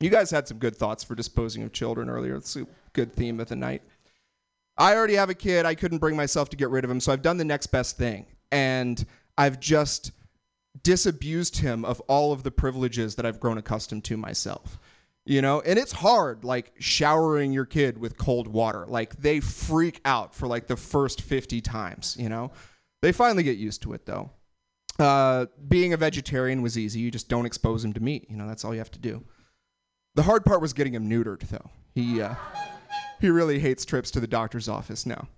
You guys had some good thoughts for disposing of children earlier. It's a good theme of the night. I already have a kid. I couldn't bring myself to get rid of him, so I've done the next best thing. And I've just disabused him of all of the privileges that I've grown accustomed to myself. You know, and it's hard, like showering your kid with cold water. Like they freak out for like the first 50 times, you know? They finally get used to it though. Uh, being a vegetarian was easy. You just don't expose him to meat. You know, that's all you have to do. The hard part was getting him neutered, though. He uh, he really hates trips to the doctor's office now.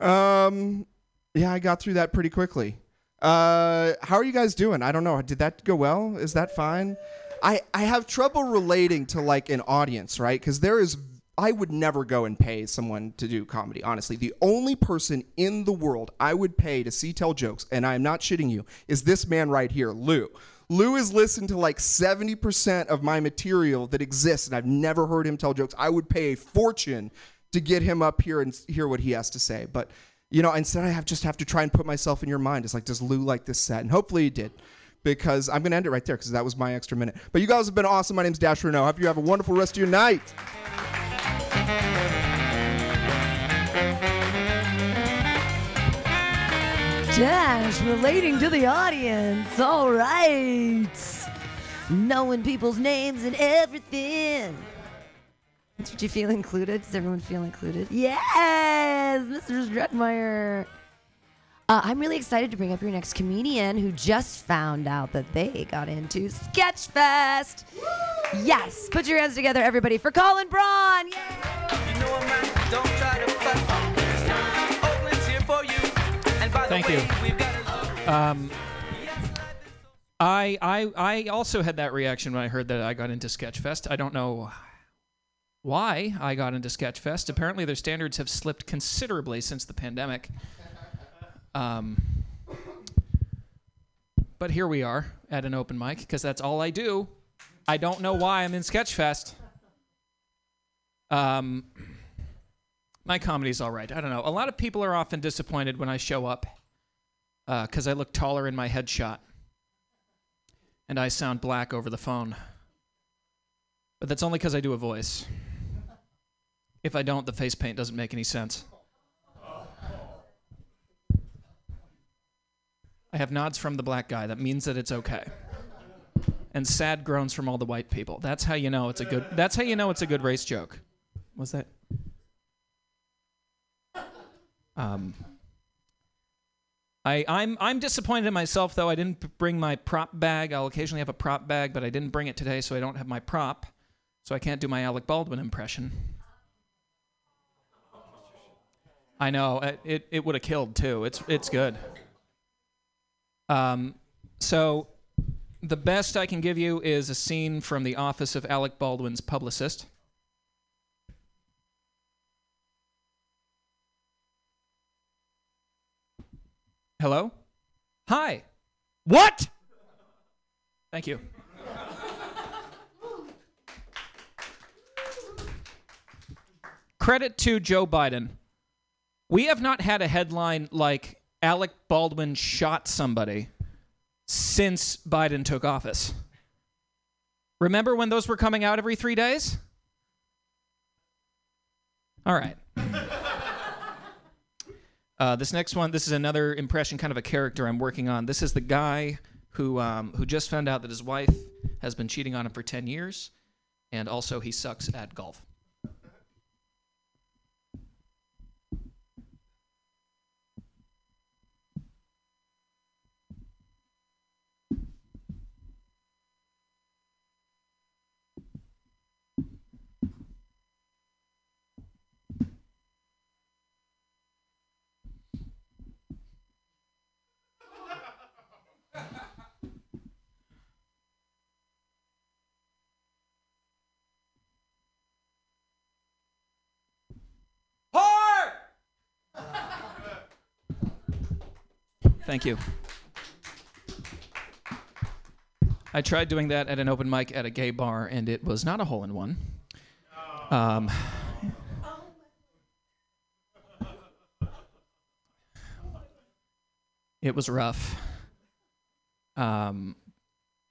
Um, yeah, I got through that pretty quickly. Uh, how are you guys doing? I don't know. Did that go well? Is that fine? I I have trouble relating to like an audience, right? Because there is. I would never go and pay someone to do comedy. Honestly, the only person in the world I would pay to see tell jokes, and I am not shitting you, is this man right here, Lou. Lou has listened to like 70% of my material that exists, and I've never heard him tell jokes. I would pay a fortune to get him up here and hear what he has to say. But, you know, instead I have just have to try and put myself in your mind. It's like, does Lou like this set? And hopefully he did. Because I'm going to end it right there because that was my extra minute. But you guys have been awesome. My name's Dash Renault. Hope you have a wonderful rest of your night. Dash relating to the audience. All right. Knowing people's names and everything. That's what you feel included? Does everyone feel included? Yes, Mr. Struckmeyer. Uh, I'm really excited to bring up your next comedian who just found out that they got into Sketchfest. Yes, put your hands together, everybody, for Colin Braun. Yay! Thank you. Um, I, I, I also had that reaction when I heard that I got into Sketchfest. I don't know why I got into Sketchfest. Apparently, their standards have slipped considerably since the pandemic. Um, but here we are at an open mic because that's all I do. I don't know why I'm in Sketchfest. Um, my comedy's all right. I don't know. A lot of people are often disappointed when I show up because I look taller in my headshot and I sound black over the phone. But that's only because I do a voice. If I don't, the face paint doesn't make any sense. I have nods from the black guy. That means that it's okay. And sad groans from all the white people. That's how you know it's a good. That's how you know it's a good race joke. What's that? Um, I, I'm I'm disappointed in myself though. I didn't bring my prop bag. I'll occasionally have a prop bag, but I didn't bring it today, so I don't have my prop. So I can't do my Alec Baldwin impression. I know it. It, it would have killed too. It's it's good. Um, so the best I can give you is a scene from the office of Alec Baldwin's publicist. Hello? Hi. What? Thank you. Credit to Joe Biden. We have not had a headline like Alec Baldwin shot somebody since Biden took office. Remember when those were coming out every three days? All right. Uh, this next one, this is another impression, kind of a character I'm working on. This is the guy who um, who just found out that his wife has been cheating on him for 10 years, and also he sucks at golf. Thank you. I tried doing that at an open mic at a gay bar, and it was not a hole in one. Um, it was rough. Um,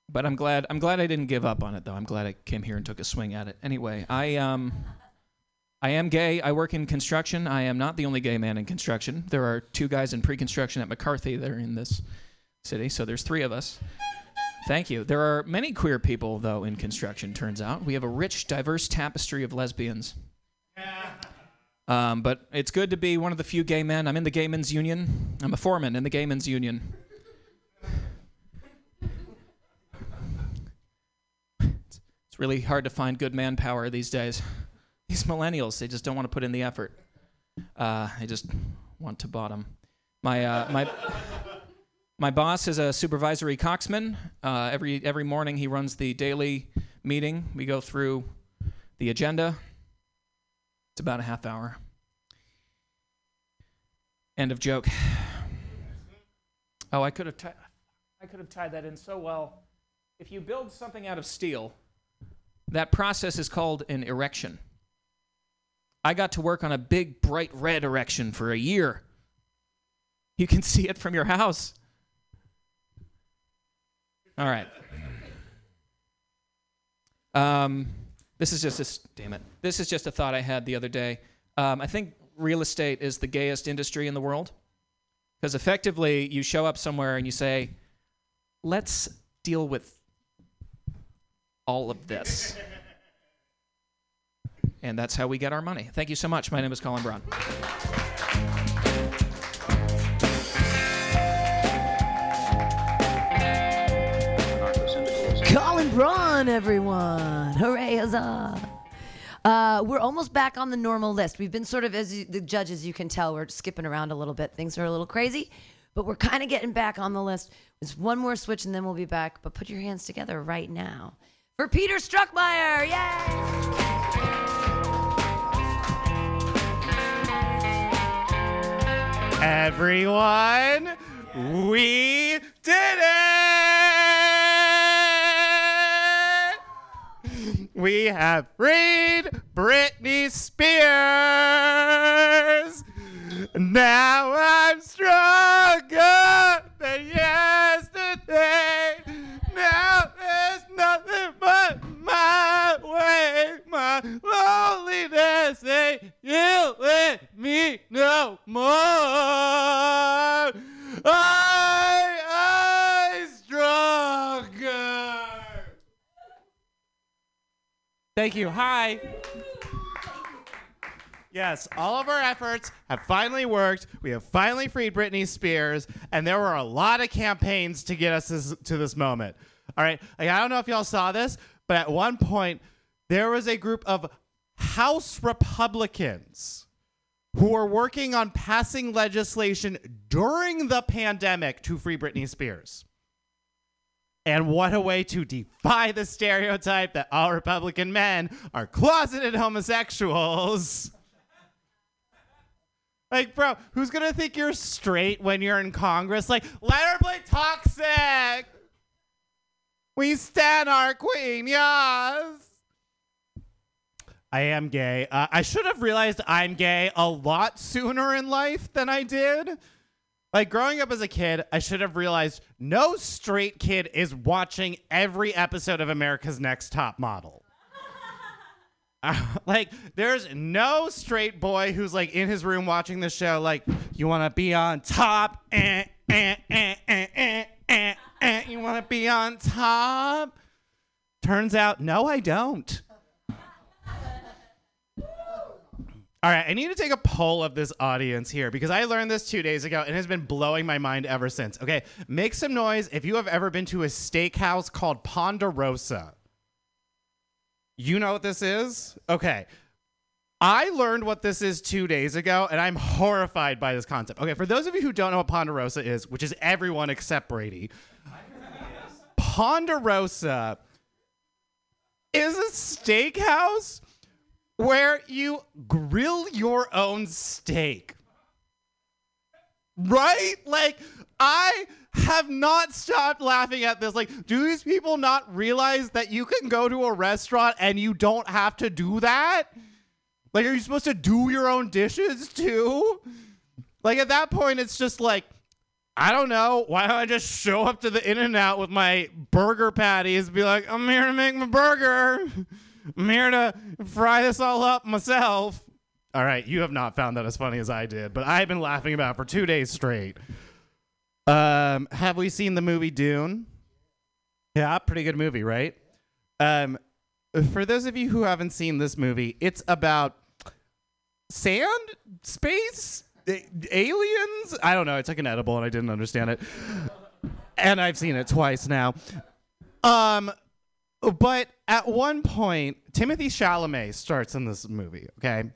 but I'm glad. I'm glad I didn't give up on it, though. I'm glad I came here and took a swing at it. Anyway, I um, I am gay. I work in construction. I am not the only gay man in construction. There are two guys in pre-construction at McCarthy that are in this city, so there's three of us. Thank you. There are many queer people, though, in construction, turns out. We have a rich, diverse tapestry of lesbians. Um, but it's good to be one of the few gay men. I'm in the Gay Men's Union. I'm a foreman in the Gay Men's Union. It's really hard to find good manpower these days. These millennials, they just don't want to put in the effort. Uh, they just want to bottom. My uh, my my boss is a supervisory coxman. Uh, every every morning he runs the daily meeting. We go through the agenda. It's about a half hour. End of joke. Oh, I could have ti- I could have tied that in so well. If you build something out of steel, that process is called an erection. I got to work on a big bright red erection for a year. You can see it from your house. All right. Um, this is just a damn it. This is just a thought I had the other day. Um, I think real estate is the gayest industry in the world because effectively you show up somewhere and you say, "Let's deal with all of this," and that's how we get our money. Thank you so much. My name is Colin Braun. Colin Braun, everyone. Hooray, huzzah. Uh, we're almost back on the normal list. We've been sort of, as you, the judges, you can tell, we're skipping around a little bit. Things are a little crazy, but we're kind of getting back on the list. It's one more switch and then we'll be back. But put your hands together right now for Peter Struckmeyer. Yay! Everyone, we did it! We have freed Britney Spears. Now I'm stronger than yesterday. Now there's nothing but my way. My loneliness ain't killing me no more. I, I stronger. Thank you. Hi. Yes, all of our efforts have finally worked. We have finally freed Britney Spears, and there were a lot of campaigns to get us this, to this moment. All right, like, I don't know if y'all saw this, but at one point there was a group of House Republicans who are working on passing legislation during the pandemic to free Britney Spears. And what a way to defy the stereotype that all Republican men are closeted homosexuals. Like, bro, who's gonna think you're straight when you're in Congress? Like, let her play toxic. We stand our queen, yes. I am gay. Uh, I should have realized I'm gay a lot sooner in life than I did. Like growing up as a kid, I should have realized no straight kid is watching every episode of America's Next Top Model. Uh, like there's no straight boy who's like in his room watching the show like you want to be on top eh, eh, eh, eh, eh, eh, eh, you want to be on top turns out no I don't All right, I need to take a poll of this audience here because I learned this two days ago and it has been blowing my mind ever since. Okay, make some noise if you have ever been to a steakhouse called Ponderosa. You know what this is? Okay. I learned what this is two days ago and I'm horrified by this concept. Okay, for those of you who don't know what Ponderosa is, which is everyone except Brady, Ponderosa is a steakhouse where you grill your own steak. Right? Like, I have not stopped laughing at this. Like, do these people not realize that you can go to a restaurant and you don't have to do that? Like, are you supposed to do your own dishes too? Like, at that point, it's just like, I don't know. Why don't I just show up to the In N Out with my burger patties and be like, I'm here to make my burger. I'm here to fry this all up myself. All right, you have not found that as funny as I did, but I've been laughing about for two days straight. Um, have we seen the movie Dune? Yeah, pretty good movie, right? Um, for those of you who haven't seen this movie, it's about sand, space, a- aliens. I don't know. I took an edible and I didn't understand it, and I've seen it twice now. Um, but at one point, Timothy Chalamet starts in this movie. Okay,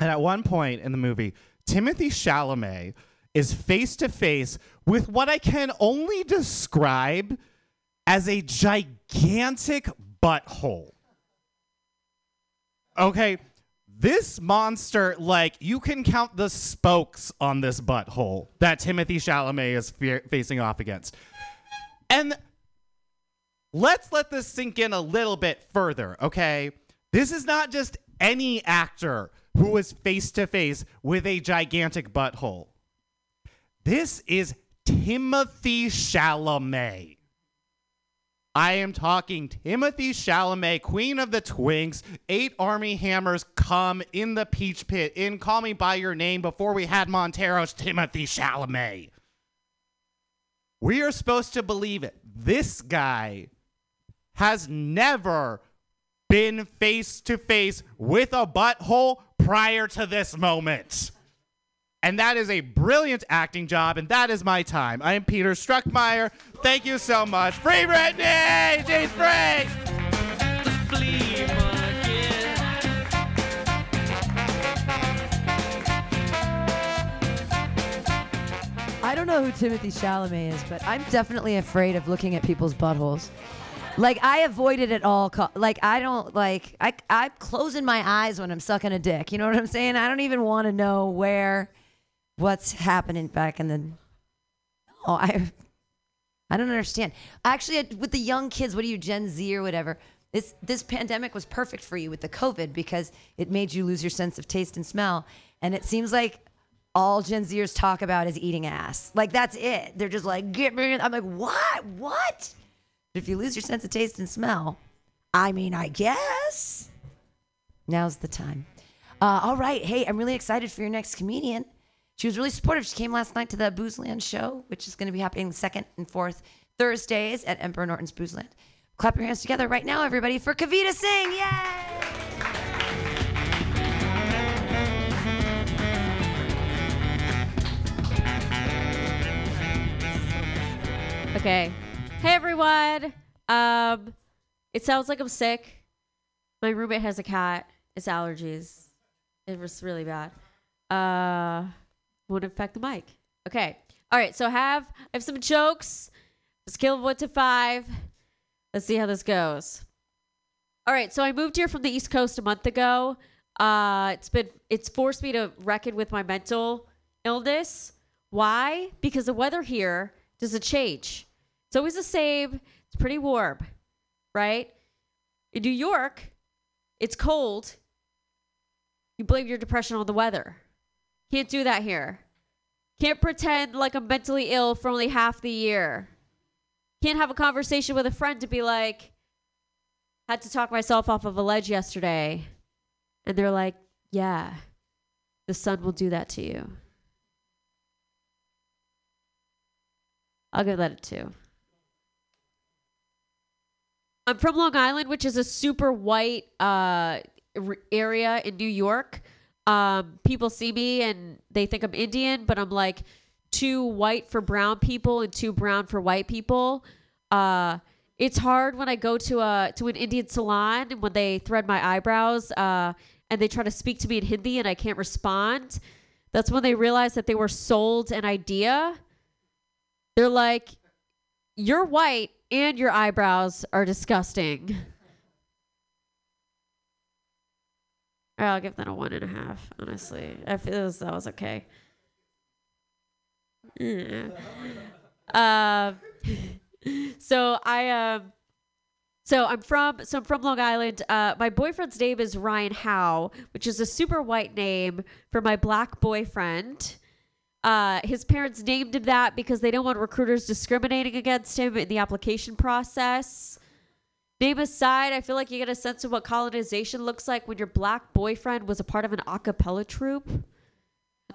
and at one point in the movie, Timothy Chalamet is face to face with what I can only describe as a gigantic butthole. Okay, this monster, like, you can count the spokes on this butthole that Timothy Chalamet is fe- facing off against. And let's let this sink in a little bit further, okay? This is not just any actor who is face to face with a gigantic butthole. This is Timothy Chalamet. I am talking Timothy Chalamet, Queen of the Twinks, Ate Armie Hammers, come in the Peach Pit, in Call Me By Your Name before we had Montero's Timothy Chalamet. We are supposed to believe it. This guy has never been face to face with a butthole prior to this moment. And that is a brilliant acting job, and that is my time. I am Peter Struckmeyer. Thank you so much. Free Britney! She's free! I don't know who Timothy Chalamet is, but I'm definitely afraid of looking at people's buttholes. Like I avoid it at all. Co- like I don't like I I'm closing my eyes when I'm sucking a dick. You know what I'm saying? I don't even want to know where, what's happening back in the. Oh, I, I don't understand. Actually, with the young kids, what are you Gen Z or whatever? This this pandemic was perfect for you with the COVID because it made you lose your sense of taste and smell, and it seems like all Gen Zers talk about is eating ass. Like that's it. They're just like, get me. in." I'm like, what? What? If you lose your sense of taste and smell, I mean, I guess now's the time. Uh, all right. Hey, I'm really excited for your next comedian. She was really supportive. She came last night to the Boozeland show, which is going to be happening second and fourth Thursdays at Emperor Norton's Boozeland. Clap your hands together right now, everybody, for Kavita Singh. Yay! Okay. Hey everyone. Um, it sounds like I'm sick. My roommate has a cat. It's allergies. It was really bad. Uh, would affect the mic. Okay. All right. So I have I have some jokes. Scale of one to five. Let's see how this goes. All right. So I moved here from the East Coast a month ago. Uh, it's been it's forced me to reckon with my mental illness. Why? Because the weather here doesn't change. It's always the same. It's pretty warm, right? In New York, it's cold. You blame your depression on the weather. Can't do that here. Can't pretend like I'm mentally ill for only half the year. Can't have a conversation with a friend to be like, had to talk myself off of a ledge yesterday. And they're like, yeah, the sun will do that to you. I'll give that a two. I'm from Long Island, which is a super white uh, area in New York. Um, people see me and they think I'm Indian, but I'm like too white for brown people and too brown for white people. Uh, it's hard when I go to a to an Indian salon and when they thread my eyebrows uh, and they try to speak to me in Hindi and I can't respond. That's when they realize that they were sold an idea. They're like, "You're white and your eyebrows are disgusting." I'll give that a one and a half. Honestly, I feel as that was okay. Um, so I um, so I'm from so I'm from Long Island. Uh, my boyfriend's name is Ryan Howe, which is a super white name for my black boyfriend. Uh, his parents named him that because they don't want recruiters discriminating against him in the application process. Name aside, I feel like you get a sense of what colonization looks like when your black boyfriend was a part of an a cappella troupe.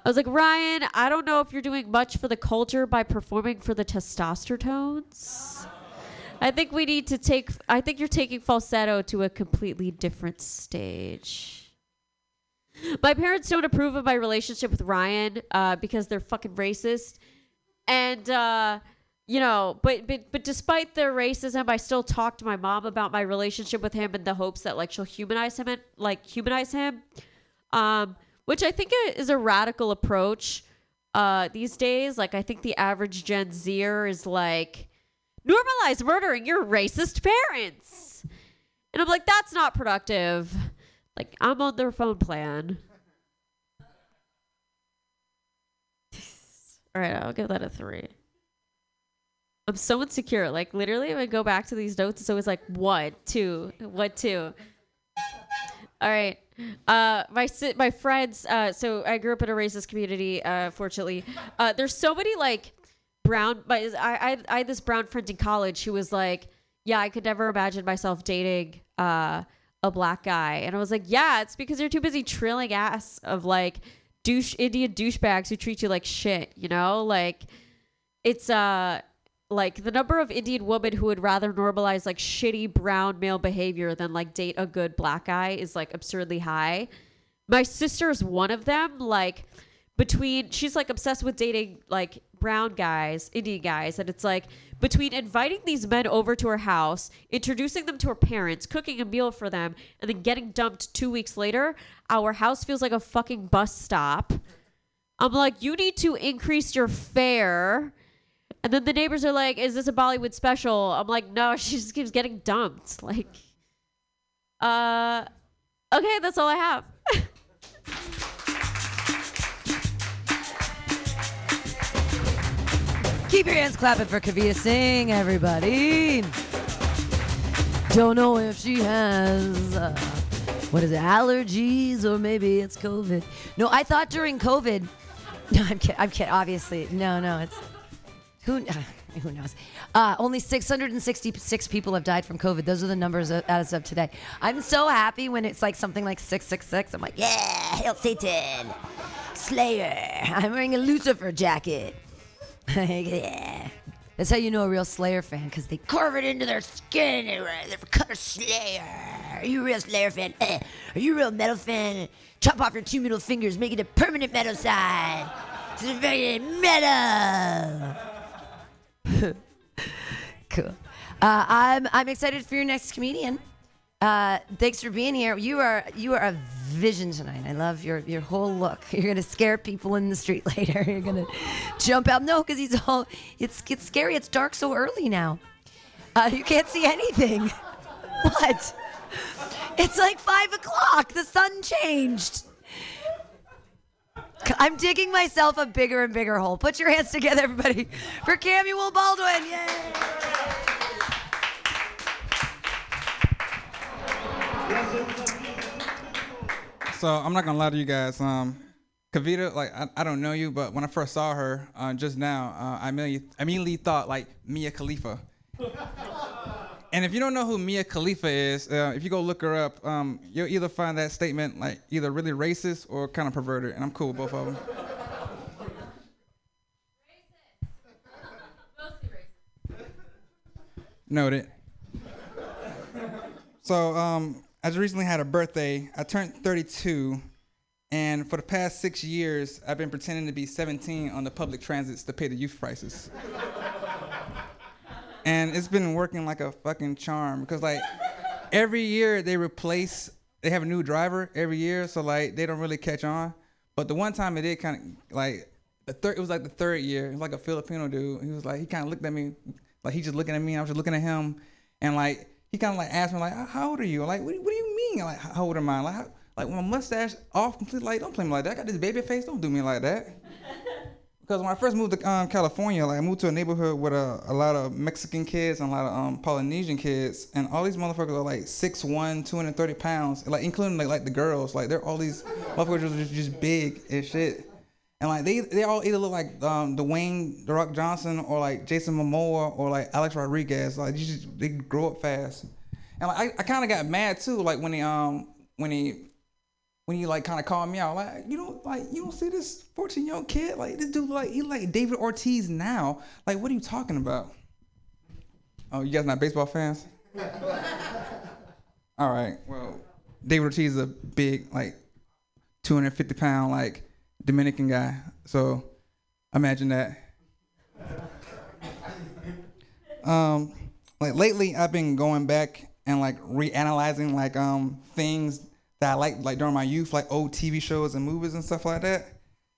I was like, Ryan, I don't know if you're doing much for the culture by performing for the testosterones. I think we need to take. I think you're taking falsetto to a completely different stage. My parents don't approve of my relationship with Ryan uh, because they're fucking racist, and uh, you know, but but but despite their racism, I still talk to my mom about my relationship with him in the hopes that like she'll humanize him, and, like humanize him, um, which I think is a radical approach uh, these days. Like I think the average Gen Zer is like normalize murdering your racist parents. And I'm like, that's not productive. Like, I'm on their phone plan. All right, I'll give that a three. I'm so insecure. Like, literally, if I go back to these notes, it's always like, what, two, what, two. All right. Uh, my my friends. Uh, so I grew up in a racist community. Uh, fortunately, uh, there's so many like brown. But I, I I had this brown friend in college who was like, yeah, I could never imagine myself dating uh a black guy, and I was like, yeah, it's because you're too busy trilling ass of like douche Indian douchebags who treat you like shit. You know, like it's uh like the number of Indian women who would rather normalize like shitty brown male behavior than like date a good black guy is like absurdly high. My sister's one of them. Like between she's like obsessed with dating like brown guys, Indian guys, and it's like between inviting these men over to her house, introducing them to her parents, cooking a meal for them, and then getting dumped two weeks later, our house feels like a fucking bus stop. I'm like, you need to increase your fare. And then the neighbors are like, "Is this a Bollywood special?" I'm like, "No, she just keeps getting dumped." Like, uh, okay, that's all I have. Keep your hands clapping for Kavita Singh, everybody. Don't know if she has, uh, what is it, allergies or maybe it's COVID. No, I thought during COVID, no, I'm kidding, I'm kidding, obviously. No, no, it's, who, who knows? Uh, only 666 people have died from COVID. Those are the numbers as of today. I'm so happy when it's like something like 666. I'm like, yeah, hail Satan, Slayer. I'm wearing a Lucifer jacket. Yeah. That's how you know a real Slayer fan, because they carve it into their skin. They're a Slayer. Are you a real Slayer fan? Eh. Are you a real metal fan? Chop off your two middle fingers, make it a permanent metal sign. It's very metal. cool. Uh, I'm I'm excited for your next comedian. Uh, thanks for being here. You are you are a vision tonight. I love your your whole look. You're gonna scare people in the street later. You're gonna jump out. No, because he's all. It's it's scary. It's dark so early now. Uh, you can't see anything. what? It's like five o'clock. The sun changed. I'm digging myself a bigger and bigger hole. Put your hands together, everybody, for Camuel Baldwin. Yay! So I'm not gonna lie to you guys. Um, Kavita, like I, I don't know you, but when I first saw her uh, just now, uh, I immediately, immediately thought like Mia Khalifa. and if you don't know who Mia Khalifa is, uh, if you go look her up, um, you'll either find that statement like either really racist or kind of perverted, and I'm cool with both of them. Noted. So um, I just recently had a birthday. I turned 32, and for the past six years, I've been pretending to be 17 on the public transits to pay the youth prices. and it's been working like a fucking charm because like every year they replace, they have a new driver every year, so like they don't really catch on. But the one time it did kind of like the third, it was like the third year. It was like a Filipino dude. He was like he kind of looked at me, like he just looking at me. I was just looking at him, and like he kind of like asked me like, "How old are you?" Like, what, do- what do you mean? Like, how old am I? Like, how, like my mustache off completely. Like, don't play me like that. I got this baby face. Don't do me like that. Because when I first moved to um, California, like I moved to a neighborhood with a, a lot of Mexican kids and a lot of um, Polynesian kids, and all these motherfuckers are like 6'1", 230 pounds, like including like like the girls. Like they're all these motherfuckers are just, just big and shit. And like they they all either look like um, Dwayne The Rock Johnson or like Jason Momoa or like Alex Rodriguez. Like you just they grow up fast. And like I, I kind of got mad too, like when he um when he when he like kind of called me out, like you don't like you don't see this 14 year old kid, like this dude like he like David Ortiz now. Like what are you talking about? Oh, you guys not baseball fans? All right. Well, David Ortiz is a big, like, 250 pound, like, Dominican guy. So imagine that. Um, like lately, I've been going back and like reanalyzing like um things that I liked like during my youth, like old TV shows and movies and stuff like that.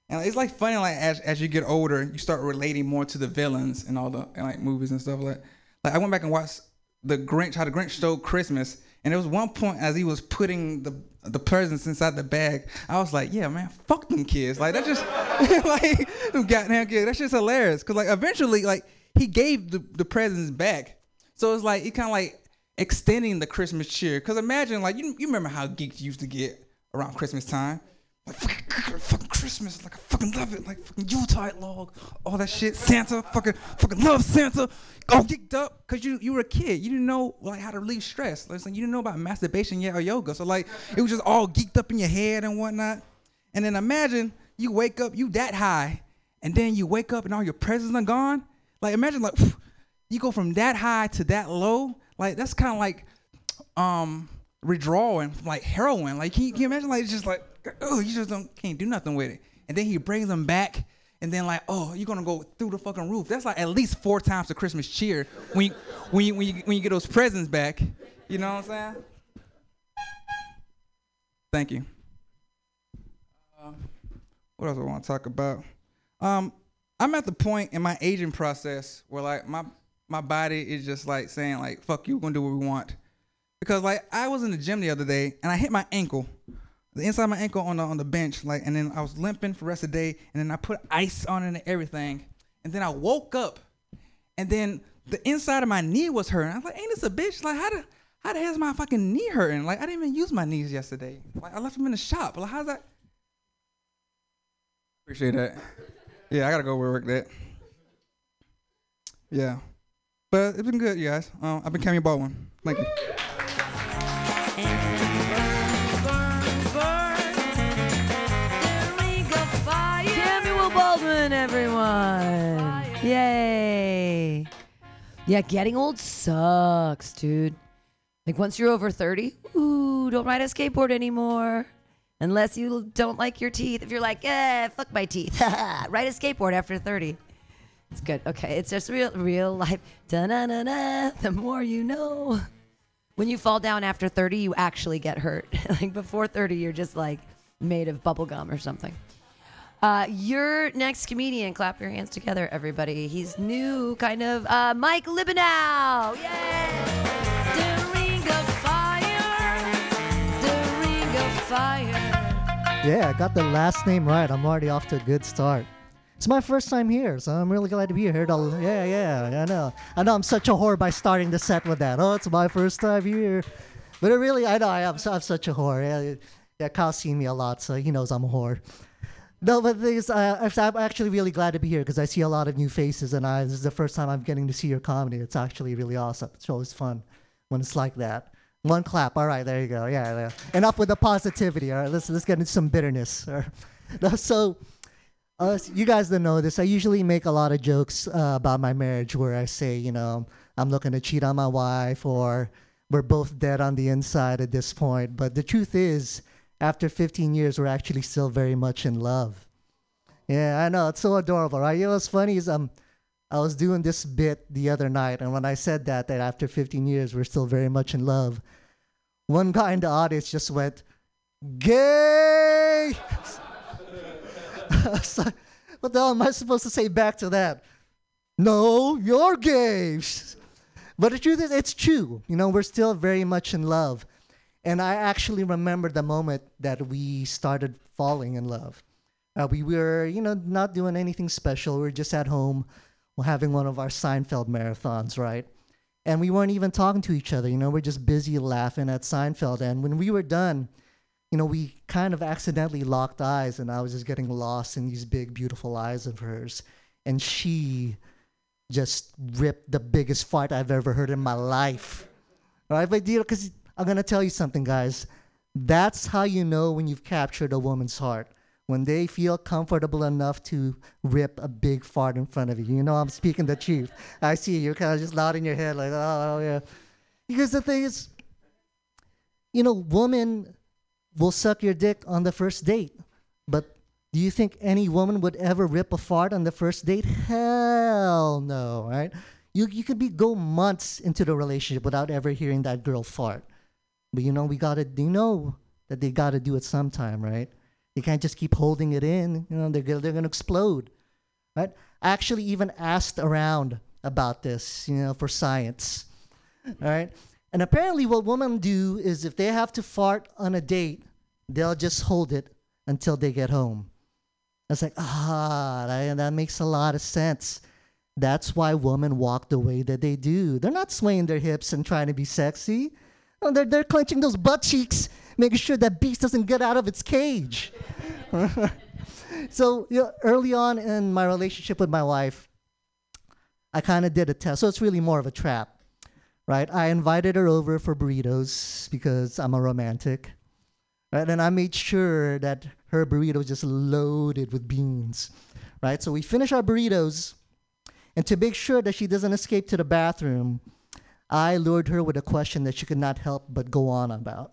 And it's like funny, like as as you get older, you start relating more to the villains and all the and, like movies and stuff like. Like I went back and watched the Grinch, how the Grinch stole Christmas, and there was one point as he was putting the the presents inside the bag, I was like, yeah, man, fuck them kids. Like that just like them goddamn kids. That's just hilarious. Cause like eventually, like he gave the, the presents back. So it's like it kind of like extending the Christmas cheer. Cause imagine like you you remember how geeks used to get around Christmas time. Like fucking, fucking Christmas, like I fucking love it, like fucking Yuletide log, all that shit. Santa, fucking fucking love Santa. All geeked up, cause you you were a kid, you didn't know like how to relieve stress. Like you didn't know about masturbation yet or yoga, so like it was just all geeked up in your head and whatnot. And then imagine you wake up, you that high, and then you wake up and all your presents are gone. Like imagine like you go from that high to that low. Like that's kind of like um withdrawing from like heroin. Like can you, can you imagine like it's just like oh you just don't can't do nothing with it. And then he brings them back. And then like, oh, you're gonna go through the fucking roof. That's like at least four times the Christmas cheer when you when you when you, when you get those presents back. You know what I'm saying? Thank you. Uh, what else I want to talk about? Um, I'm at the point in my aging process where like my my body is just like saying like fuck you, we're gonna do what we want. Because like I was in the gym the other day and I hit my ankle, the inside of my ankle on the on the bench, like and then I was limping for the rest of the day, and then I put ice on it and everything, and then I woke up, and then the inside of my knee was hurting. I was like, ain't this a bitch? Like how the how the hell's my fucking knee hurting? Like I didn't even use my knees yesterday. Like I left them in the shop. Like how's that? Appreciate that. Yeah, I gotta go work that. Yeah, but it's been good, you guys. Um, I've been Cammy Baldwin. Thank you. Everyone. Yay. Yeah, getting old sucks, dude. Like once you're over 30, ooh, don't ride a skateboard anymore. Unless you don't like your teeth. If you're like, eh, fuck my teeth. ride a skateboard after 30. It's good. Okay, it's just real real life. Da-na-na-na, the more you know. When you fall down after 30, you actually get hurt. like before 30, you're just like made of bubble gum or something. Uh, your next comedian, clap your hands together, everybody. He's new, kind of. Uh, Mike Libanow. Yay! The ring of fire. The ring of fire. Yeah, I got the last name right. I'm already off to a good start. It's my first time here, so I'm really glad to be here. Yeah, yeah, I know. I know I'm such a whore by starting the set with that. Oh, it's my first time here. But it really, I know I am, I'm such a whore. Yeah, yeah, Kyle's seen me a lot, so he knows I'm a whore. No, but thing is, uh, I'm actually really glad to be here because I see a lot of new faces, and I, this is the first time I'm getting to see your comedy. It's actually really awesome. It's always fun when it's like that. One clap. All right, there you go. Yeah, yeah. Enough with the positivity. All right, let's let's get into some bitterness. So, uh, you guys don't know this. I usually make a lot of jokes uh, about my marriage, where I say, you know, I'm looking to cheat on my wife, or we're both dead on the inside at this point. But the truth is, after 15 years, we're actually still very much in love. Yeah, I know. It's so adorable, right? You know what's funny is um, I was doing this bit the other night, and when I said that, that after 15 years, we're still very much in love, one guy in the audience just went, gay! So, what the hell am I supposed to say back to that? No, you're gay. But the truth is, it's true. You know, we're still very much in love. And I actually remember the moment that we started falling in love. Uh, we were, you know, not doing anything special. We were just at home, having one of our Seinfeld marathons, right? And we weren't even talking to each other. You know, we're just busy laughing at Seinfeld. And when we were done, you know, we kind of accidentally locked eyes, and I was just getting lost in these big, beautiful eyes of hers. And she just ripped the biggest fart I've ever heard in my life. Right, but you know, because I'm gonna tell you something, guys. That's how you know when you've captured a woman's heart. when they feel comfortable enough to rip a big fart in front of you. You know, I'm speaking the truth. I see you. You're kind of just nodding your head like, oh, oh, yeah. Because the thing is, you know, women will suck your dick on the first date, but do you think any woman would ever rip a fart on the first date? Hell no, right? You you could be go months into the relationship without ever hearing that girl fart. But you know, we gotta you know that they gotta do it sometime, right? They can't just keep holding it in. You know, they're they're gonna explode, right? I actually even asked around about this, you know, for science, all right? And apparently, what women do is if they have to fart on a date, they'll just hold it until they get home. I was like, ah, that, that makes a lot of sense. That's why women walk the way that they do. They're not swaying their hips and trying to be sexy. No, they're, they're clenching those butt cheeks, making sure that beast doesn't get out of its cage. so you know, early on in my relationship with my wife, I kind of did a test. So it's really more of a trap, right? I invited her over for burritos because I'm a romantic, right? And I made sure that her burrito was just loaded with beans, right? So we finish our burritos, and to make sure that she doesn't escape to the bathroom, I lured her with a question that she could not help but go on about.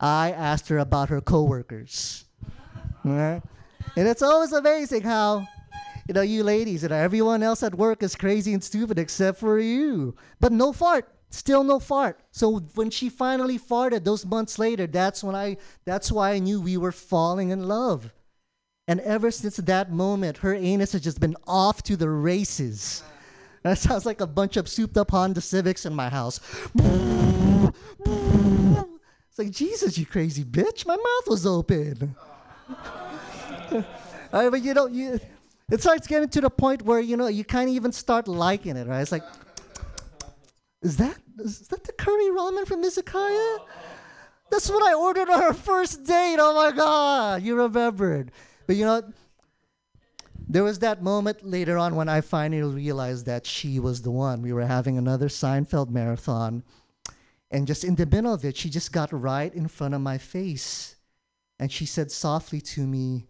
I asked her about her coworkers. Right? And it's always amazing how, you know, you ladies, you know, everyone else at work is crazy and stupid except for you. But no fart. Still no fart. So when she finally farted those months later, that's when I that's why I knew we were falling in love. And ever since that moment, her anus has just been off to the races. That sounds like a bunch of souped up Honda Civics in my house. It's like, Jesus, you crazy bitch. My mouth was open. I you know, you, it starts getting to the point where, you know, you of even start liking it, right? It's like, is that is that the curry ramen from Izakaya? That's what I ordered on our first date. Oh my God, you remembered. But you know, there was that moment later on when I finally realized that she was the one. We were having another Seinfeld marathon. And just in the middle of it, she just got right in front of my face. And she said softly to me,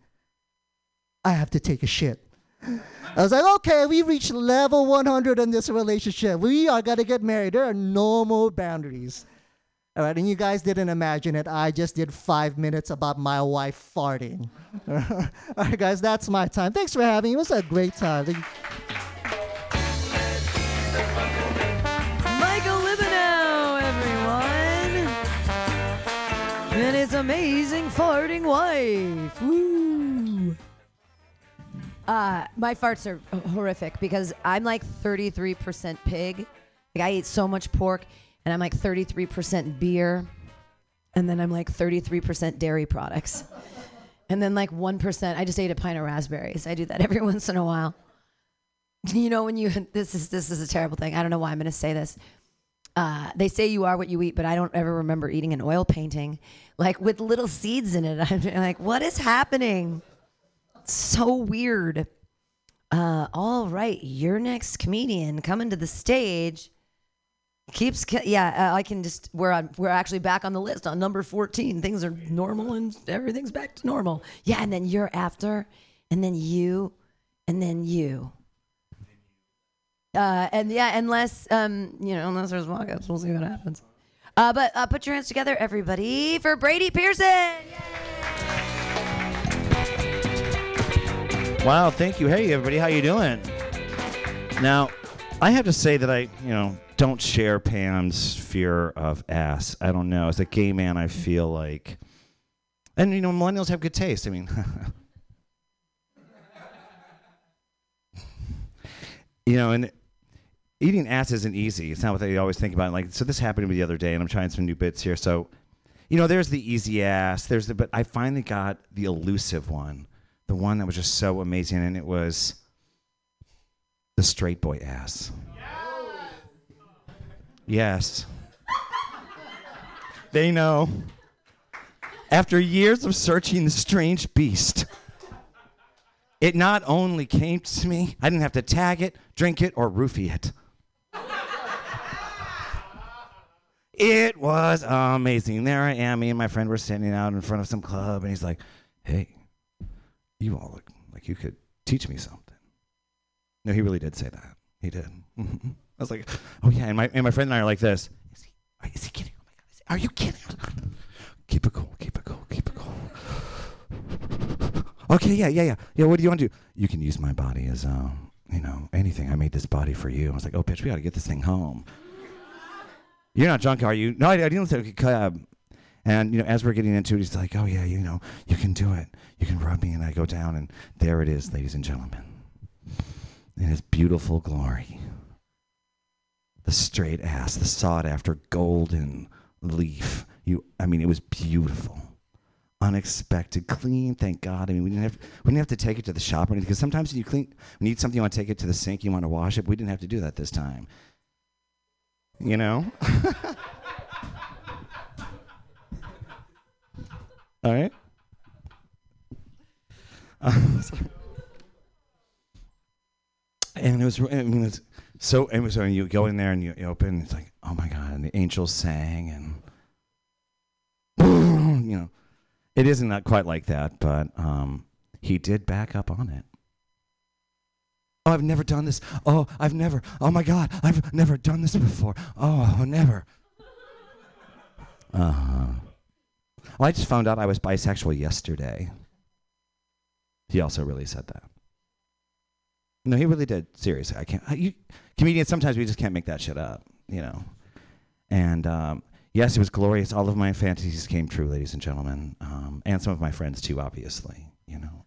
I have to take a shit. I was like, okay, we reached level 100 in this relationship. We are going to get married. There are no more boundaries. All right, and you guys didn't imagine it. I just did five minutes about my wife farting. All right, guys, that's my time. Thanks for having me. It was a great time. Michael Libanow, everyone. And his amazing farting wife. Woo. Uh, my farts are horrific because I'm like 33% pig. Like I eat so much pork, and I'm like 33% beer, and then I'm like 33% dairy products, and then like 1%. I just ate a pint of raspberries. I do that every once in a while. You know when you this is this is a terrible thing. I don't know why I'm going to say this. Uh, they say you are what you eat, but I don't ever remember eating an oil painting like with little seeds in it. I'm like, what is happening? so weird. Uh, all right, your next comedian coming to the stage keeps. Yeah, uh, I can just. We're on. We're actually back on the list on number fourteen. Things are normal and everything's back to normal. Yeah, and then you're after, and then you, and then you. Uh, and yeah, unless um, you know, unless there's walkouts, we'll see what happens. Uh, but uh, put your hands together, everybody, for Brady Pearson. Wow, thank you. Hey, everybody, how you doing? Now, I have to say that I, you know, don't share Pam's fear of ass. I don't know. As a gay man, I feel like, and you know, millennials have good taste. I mean, you know, and eating ass isn't easy. It's not what they always think about. Like, so this happened to me the other day, and I'm trying some new bits here. So, you know, there's the easy ass. There's the, but I finally got the elusive one, the one that was just so amazing, and it was the straight boy ass. Yes. They know. After years of searching the strange beast, it not only came to me, I didn't have to tag it, drink it, or roofie it. It was amazing. There I am. Me and my friend were standing out in front of some club, and he's like, "Hey, you all look like you could teach me something. No, he really did say that. He did. I was like, oh yeah, and my and my friend and I are like this. Is he, is he kidding? Oh my god, is he, are you kidding? Keep it cool. Keep it cool. Keep it cool. Okay, yeah, yeah, yeah, yeah. What do you want to do? You can use my body as, uh, you know, anything. I made this body for you. I was like, oh, bitch, we got to get this thing home. You're not drunk, are you? No, I, I didn't say okay. And you know, as we're getting into it, he's like, "Oh yeah, you know, you can do it. You can rub me." And I go down, and there it is, ladies and gentlemen, in his beautiful glory. The straight ass, the sought after golden leaf. You, I mean, it was beautiful, unexpected, clean. Thank God. I mean, we didn't have we didn't have to take it to the shop or anything. Because sometimes when you clean, when you need something, you want to take it to the sink, you want to wash it. We didn't have to do that this time. You know. All right. Uh, and it was, I mean, it's so, it was you go in there and you, you open, it's like, oh my God, and the angels sang, and, you know, it isn't not quite like that, but um, he did back up on it. Oh, I've never done this. Oh, I've never. Oh my God, I've never done this before. Oh, never. Uh huh. Well, I just found out I was bisexual yesterday. He also really said that. No, he really did. Seriously, I can't. You, comedians, sometimes we just can't make that shit up, you know. And um, yes, it was glorious. All of my fantasies came true, ladies and gentlemen, um, and some of my friends too, obviously, you know.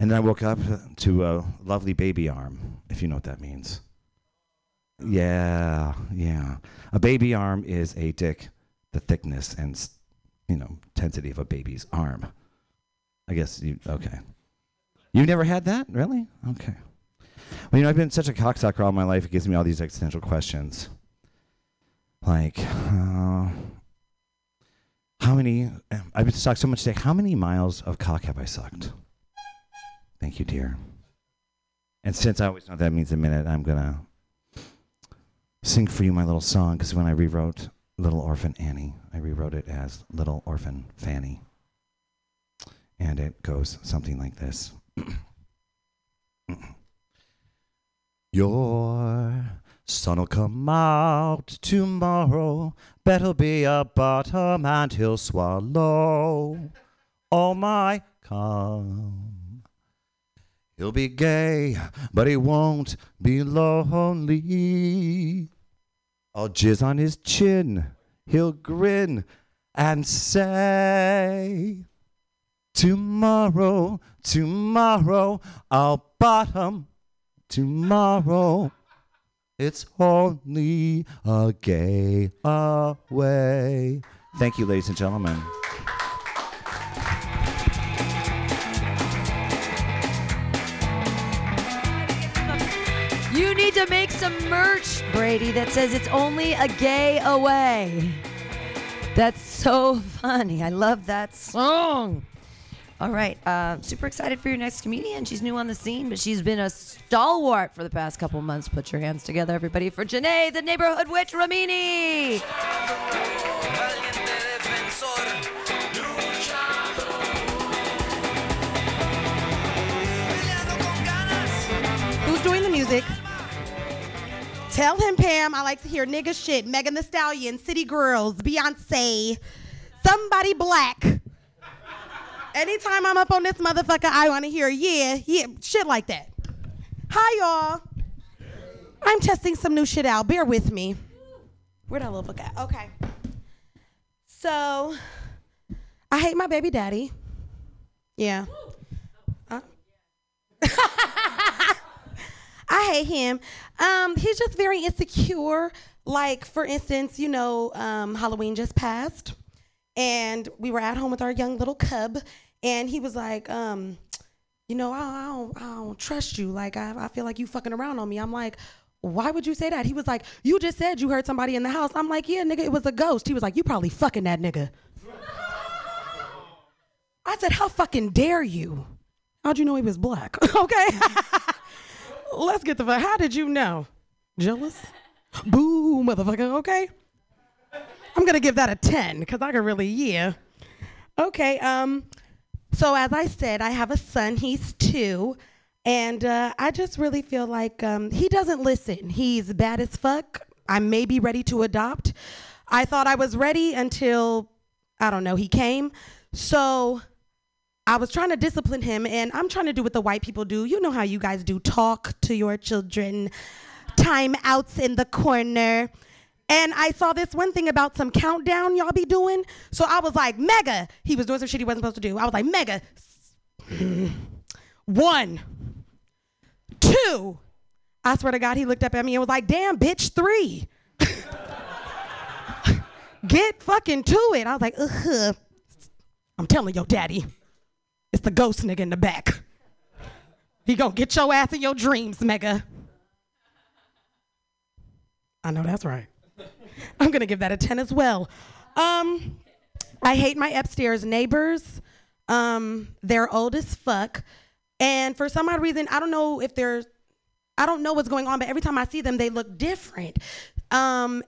And then I woke up to a lovely baby arm, if you know what that means. Yeah, yeah. A baby arm is a dick, the thickness and you know intensity of a baby's arm. I guess you okay. You've never had that, really? Okay. Well, you know, I've been such a cocksucker all my life. It gives me all these existential questions, like uh, how many? I've been sucked so much today. How many miles of cock have I sucked? Thank you, dear. And since I always know that means a minute, I'm gonna sing for you my little song because when I rewrote Little Orphan Annie, I rewrote it as Little Orphan Fanny. And it goes something like this Your son'll come out tomorrow, better be a bottom, and he'll swallow all my cum. He'll be gay, but he won't be lonely. I'll jizz on his chin. He'll grin and say, Tomorrow, tomorrow, I'll bottom. Tomorrow, it's only a gay away. Thank you, ladies and gentlemen. You need to make some merch, Brady, that says it's only a gay away. That's so funny. I love that song. All right, uh, super excited for your next comedian. She's new on the scene, but she's been a stalwart for the past couple months. Put your hands together, everybody, for Janae, the neighborhood witch Ramini. Who's doing the music? Tell him, Pam, I like to hear nigga shit. Megan Thee Stallion, City Girls, Beyonce, somebody black. Anytime I'm up on this motherfucker, I want to hear yeah, yeah, shit like that. Hi, y'all. I'm testing some new shit out. Bear with me. Where'd little book at? Okay. So, I hate my baby daddy. Yeah. Uh, I hate him. Um, he's just very insecure. Like, for instance, you know, um, Halloween just passed, and we were at home with our young little cub, and he was like, um, you know, I, I don't, I don't trust you. Like, I, I feel like you fucking around on me. I'm like, why would you say that? He was like, you just said you heard somebody in the house. I'm like, yeah, nigga, it was a ghost. He was like, you probably fucking that nigga. I said, how fucking dare you? How'd you know he was black? okay. Let's get the fuck. How did you know? Jealous? Boo, motherfucker. Okay. I'm gonna give that a ten because I can really yeah. Okay. Um, So as I said, I have a son. He's two, and uh, I just really feel like um, he doesn't listen. He's bad as fuck. I may be ready to adopt. I thought I was ready until I don't know he came. So I was trying to discipline him, and I'm trying to do what the white people do. You know how you guys do talk to your children, time outs in the corner. And I saw this one thing about some countdown y'all be doing. So I was like, Mega. He was doing some shit he wasn't supposed to do. I was like, Mega. One. Two. I swear to God, he looked up at me and was like, damn, bitch, three. Get fucking to it. I was like, ugh. I'm telling your daddy, it's the ghost nigga in the back. He gonna get your ass in your dreams, Mega. I know that's right. I'm gonna give that a 10 as well. Um, I hate my upstairs neighbors. Um, they're old as fuck. And for some odd reason, I don't know if they're I don't know what's going on, but every time I see them, they look different. Um,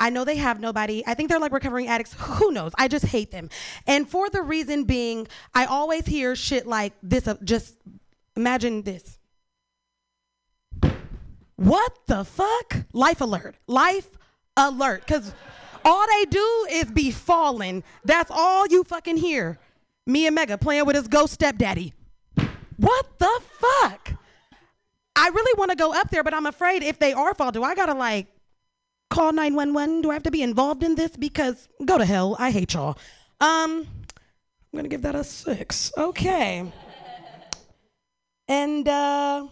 I know they have nobody. I think they're like recovering addicts. Who knows? I just hate them. And for the reason being, I always hear shit like this. Uh, just imagine this. What the fuck? Life alert. Life alert. Because all they do is be falling. That's all you fucking hear. Me and Mega playing with his ghost stepdaddy. What the fuck? I really want to go up there, but I'm afraid if they are fall, do I gotta like call 911? Do I have to be involved in this? Because go to hell. I hate y'all. Um, I'm gonna give that a six. Okay. And uh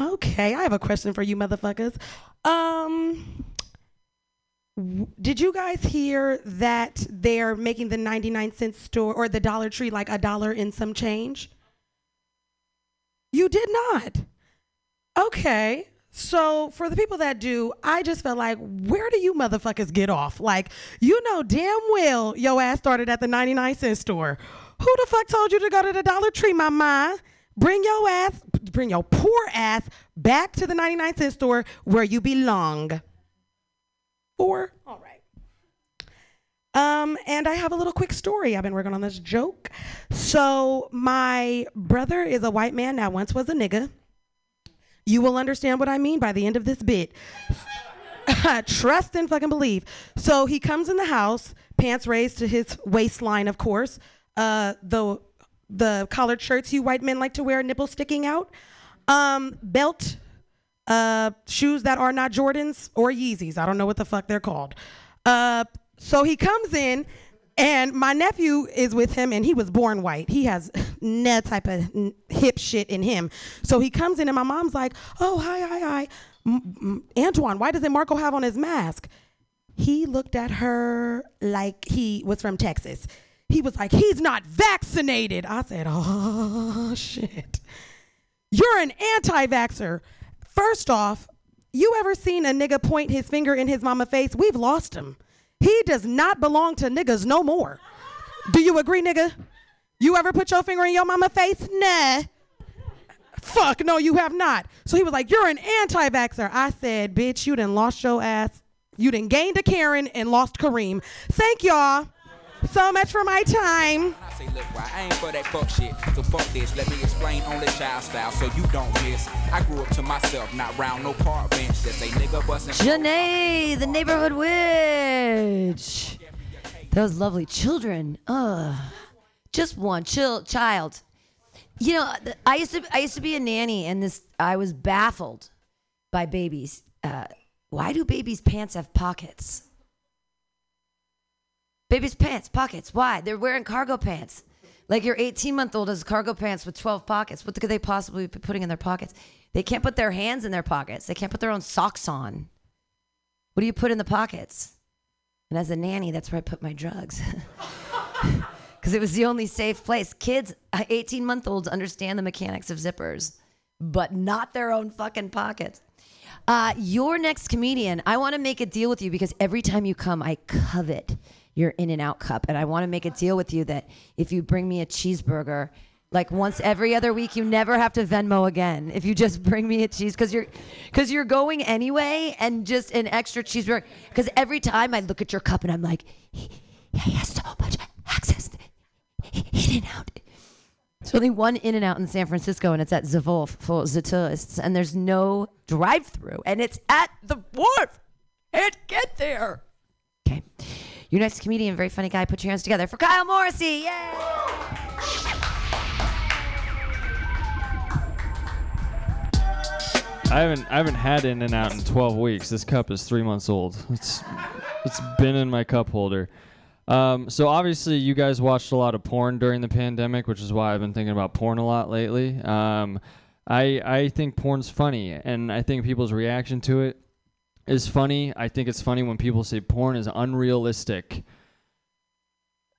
okay, I have a question for you motherfuckers. Um did you guys hear that they're making the 99 cent store or the Dollar Tree like a dollar in some change? You did not. Okay. So for the people that do, I just felt like, where do you motherfuckers get off? Like, you know damn well your ass started at the 99 cent store. Who the fuck told you to go to the Dollar Tree, my mama? Bring your ass, bring your poor ass back to the 99 cent store where you belong. Four? All right. Um, and I have a little quick story. I've been working on this joke. So my brother is a white man that once was a nigga. You will understand what I mean by the end of this bit. Trust and fucking believe. So he comes in the house, pants raised to his waistline, of course. Uh, the the collared shirts you white men like to wear, nipples sticking out. Um, belt, uh, shoes that are not Jordans or Yeezys. I don't know what the fuck they're called. Uh, so he comes in, and my nephew is with him, and he was born white. He has no type of hip shit in him. So he comes in, and my mom's like, "Oh, hi, hi, hi, M- Antoine. Why doesn't Marco have on his mask?" He looked at her like he was from Texas. He was like, "He's not vaccinated." I said, "Oh shit." You're an anti vaxxer. First off, you ever seen a nigga point his finger in his mama face? We've lost him. He does not belong to niggas no more. Do you agree, nigga? You ever put your finger in your mama face? Nah. Fuck, no, you have not. So he was like, You're an anti vaxxer. I said, Bitch, you done lost your ass. You done gained a Karen and lost Kareem. Thank y'all so much for my time. Look, why I ain't for that fuck shit. So fuck this. Let me explain only child style so you don't miss. I grew up to myself, not round no park bench. That say nigga bustin'. Janae, the neighborhood witch. Those lovely children. Ugh. Just one chill child. You know, I used to I used to be a nanny, and this I was baffled by babies. Uh, why do babies' pants have pockets? Babies' pants, pockets. Why? They're wearing cargo pants. Like your 18 month old has cargo pants with 12 pockets. What could they possibly be putting in their pockets? They can't put their hands in their pockets. They can't put their own socks on. What do you put in the pockets? And as a nanny, that's where I put my drugs. Because it was the only safe place. Kids, 18 month olds, understand the mechanics of zippers, but not their own fucking pockets. Uh, your next comedian, I want to make a deal with you because every time you come, I covet your In-N-Out cup. And I want to make a deal with you that if you bring me a cheeseburger, like once every other week, you never have to Venmo again. If you just bring me a cheese, because you're, because you're going anyway, and just an extra cheeseburger. Because every time I look at your cup and I'm like, he, he has so much access. In and Out. There's only one In-N-Out in San Francisco, and it's at Zavolf for the tourists. And there's no drive-through, and it's at the wharf. Can't get there. Okay. Your next comedian, very funny guy. Put your hands together for Kyle Morrissey. Yay! I haven't I haven't had In-N-Out in 12 weeks. This cup is three months old. It's it's been in my cup holder. Um, so obviously you guys watched a lot of porn during the pandemic, which is why I've been thinking about porn a lot lately. Um, I I think porn's funny, and I think people's reaction to it is funny. I think it's funny when people say porn is unrealistic.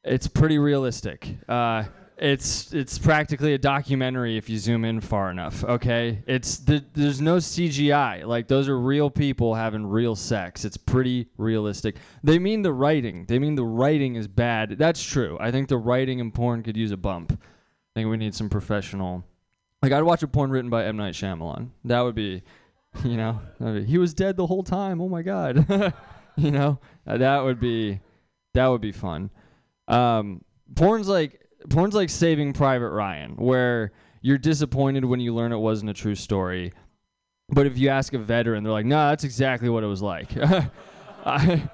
It's pretty realistic. Uh, it's it's practically a documentary if you zoom in far enough. Okay, it's the, there's no CGI. Like those are real people having real sex. It's pretty realistic. They mean the writing. They mean the writing is bad. That's true. I think the writing in porn could use a bump. I think we need some professional. Like I'd watch a porn written by M Night Shyamalan. That would be, you know, he was dead the whole time. Oh my god, you know, Uh, that would be, that would be fun. Um, porn's like porn's like Saving Private Ryan, where you're disappointed when you learn it wasn't a true story, but if you ask a veteran, they're like, "No, that's exactly what it was like." I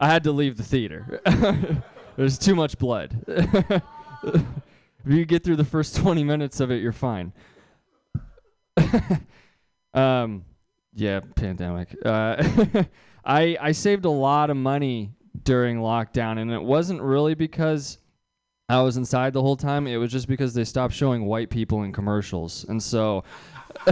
I had to leave the theater. There's too much blood. if you get through the first 20 minutes of it, you're fine. um, yeah, pandemic. Uh, I I saved a lot of money during lockdown, and it wasn't really because I was inside the whole time. It was just because they stopped showing white people in commercials, and so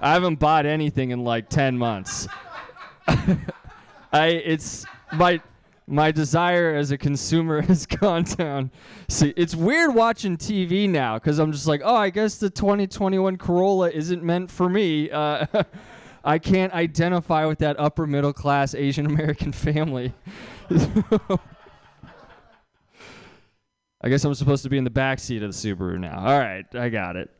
I haven't bought anything in like 10 months. I it's my my desire as a consumer has gone down. See, it's weird watching TV now because I'm just like, oh, I guess the 2021 Corolla isn't meant for me. Uh, I can't identify with that upper middle class Asian American family. I guess I'm supposed to be in the back seat of the Subaru now. All right, I got it.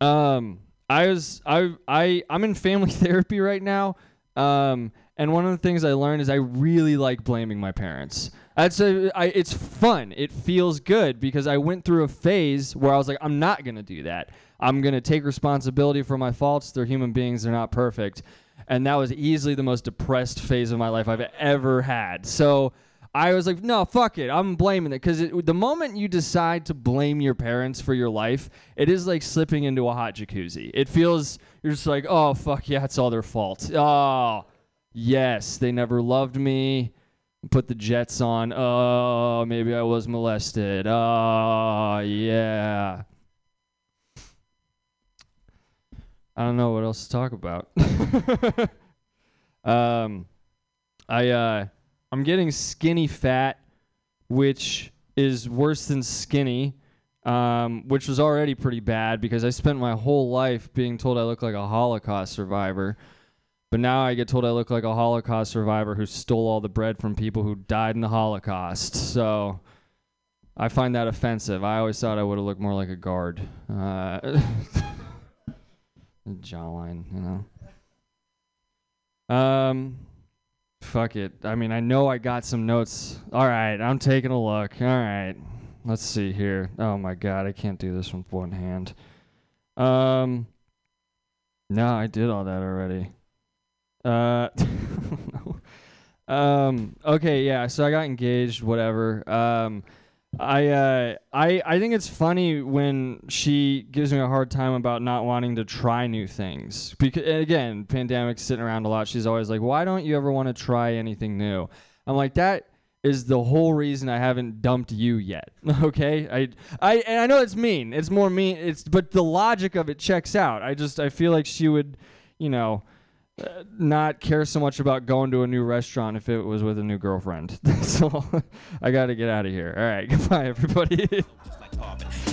Um, I was I I I'm in family therapy right now. Um, and one of the things I learned is I really like blaming my parents. That's a, I, it's fun. It feels good because I went through a phase where I was like, I'm not gonna do that. I'm gonna take responsibility for my faults. They're human beings. They're not perfect. And that was easily the most depressed phase of my life I've ever had. So I was like, no, fuck it. I'm blaming it because the moment you decide to blame your parents for your life, it is like slipping into a hot jacuzzi. It feels you're just like, oh fuck yeah, it's all their fault. Oh yes, they never loved me. Put the jets on. Oh, maybe I was molested. Oh yeah. I don't know what else to talk about. um, I uh, I'm getting skinny fat, which is worse than skinny, um, which was already pretty bad because I spent my whole life being told I look like a Holocaust survivor. But now I get told I look like a Holocaust survivor who stole all the bread from people who died in the Holocaust. So I find that offensive. I always thought I would have looked more like a guard. Uh, jawline, you know. Um, fuck it. I mean, I know I got some notes. All right, I'm taking a look. All right, let's see here. Oh my god, I can't do this with one hand. Um, no, I did all that already. Uh, um, okay, yeah. So I got engaged. Whatever. Um. I uh I I think it's funny when she gives me a hard time about not wanting to try new things. Because again, pandemic's sitting around a lot. She's always like, "Why don't you ever want to try anything new?" I'm like, "That is the whole reason I haven't dumped you yet." okay? I I and I know it's mean. It's more mean. It's but the logic of it checks out. I just I feel like she would, you know, not care so much about going to a new restaurant if it was with a new girlfriend. so I got to get out of here. All right, goodbye, everybody.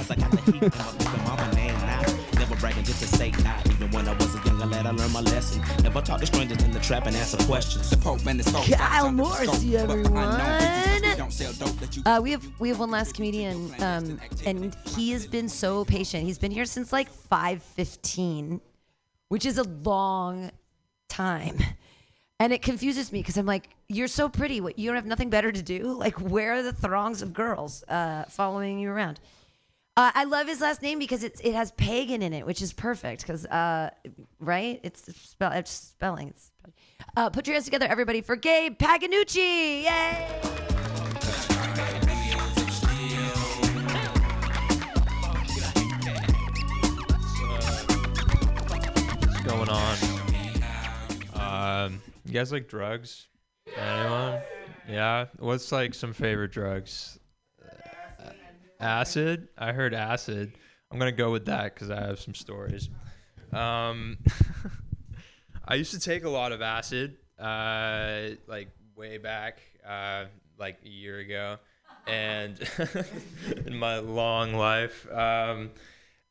I got the heat and my baby mama name now. Never bragging just to say not. Even when I was a younger lad, I learned my lesson. Never talk to strangers in the trap and answer questions. The Pope and the Kyle Morrissey, everyone. Uh, we have we have one last comedian, um, and he has been so patient. He's been here since like five fifteen, which is a long time. And it confuses me because I'm like, you're so pretty. What, you don't have nothing better to do? Like, where are the throngs of girls uh, following you around? Uh, I love his last name because it's, it has pagan in it, which is perfect. Because uh, right, it's spell it's spelling. It's, uh, put your hands together, everybody, for Gabe Paganucci! Yay! What's going on? Um, you guys like drugs? Anyone? Yeah. What's like some favorite drugs? Acid. I heard acid. I'm gonna go with that because I have some stories. Um, I used to take a lot of acid, uh, like way back, uh, like a year ago, and in my long life, um,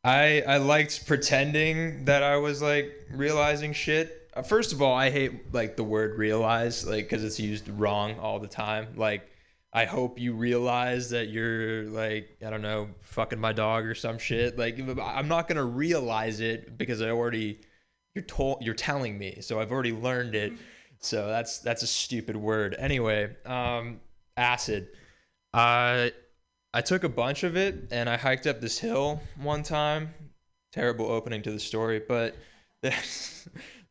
I I liked pretending that I was like realizing shit. Uh, First of all, I hate like the word realize, like because it's used wrong all the time. Like, I hope you realize that you're like I don't know, fucking my dog or some shit. Like, I'm not gonna realize it because I already you're told you're telling me. So i've already learned it. So that's that's a stupid word. Anyway um acid. I i took a bunch of it and i hiked up this hill one time. Terrible opening to the story but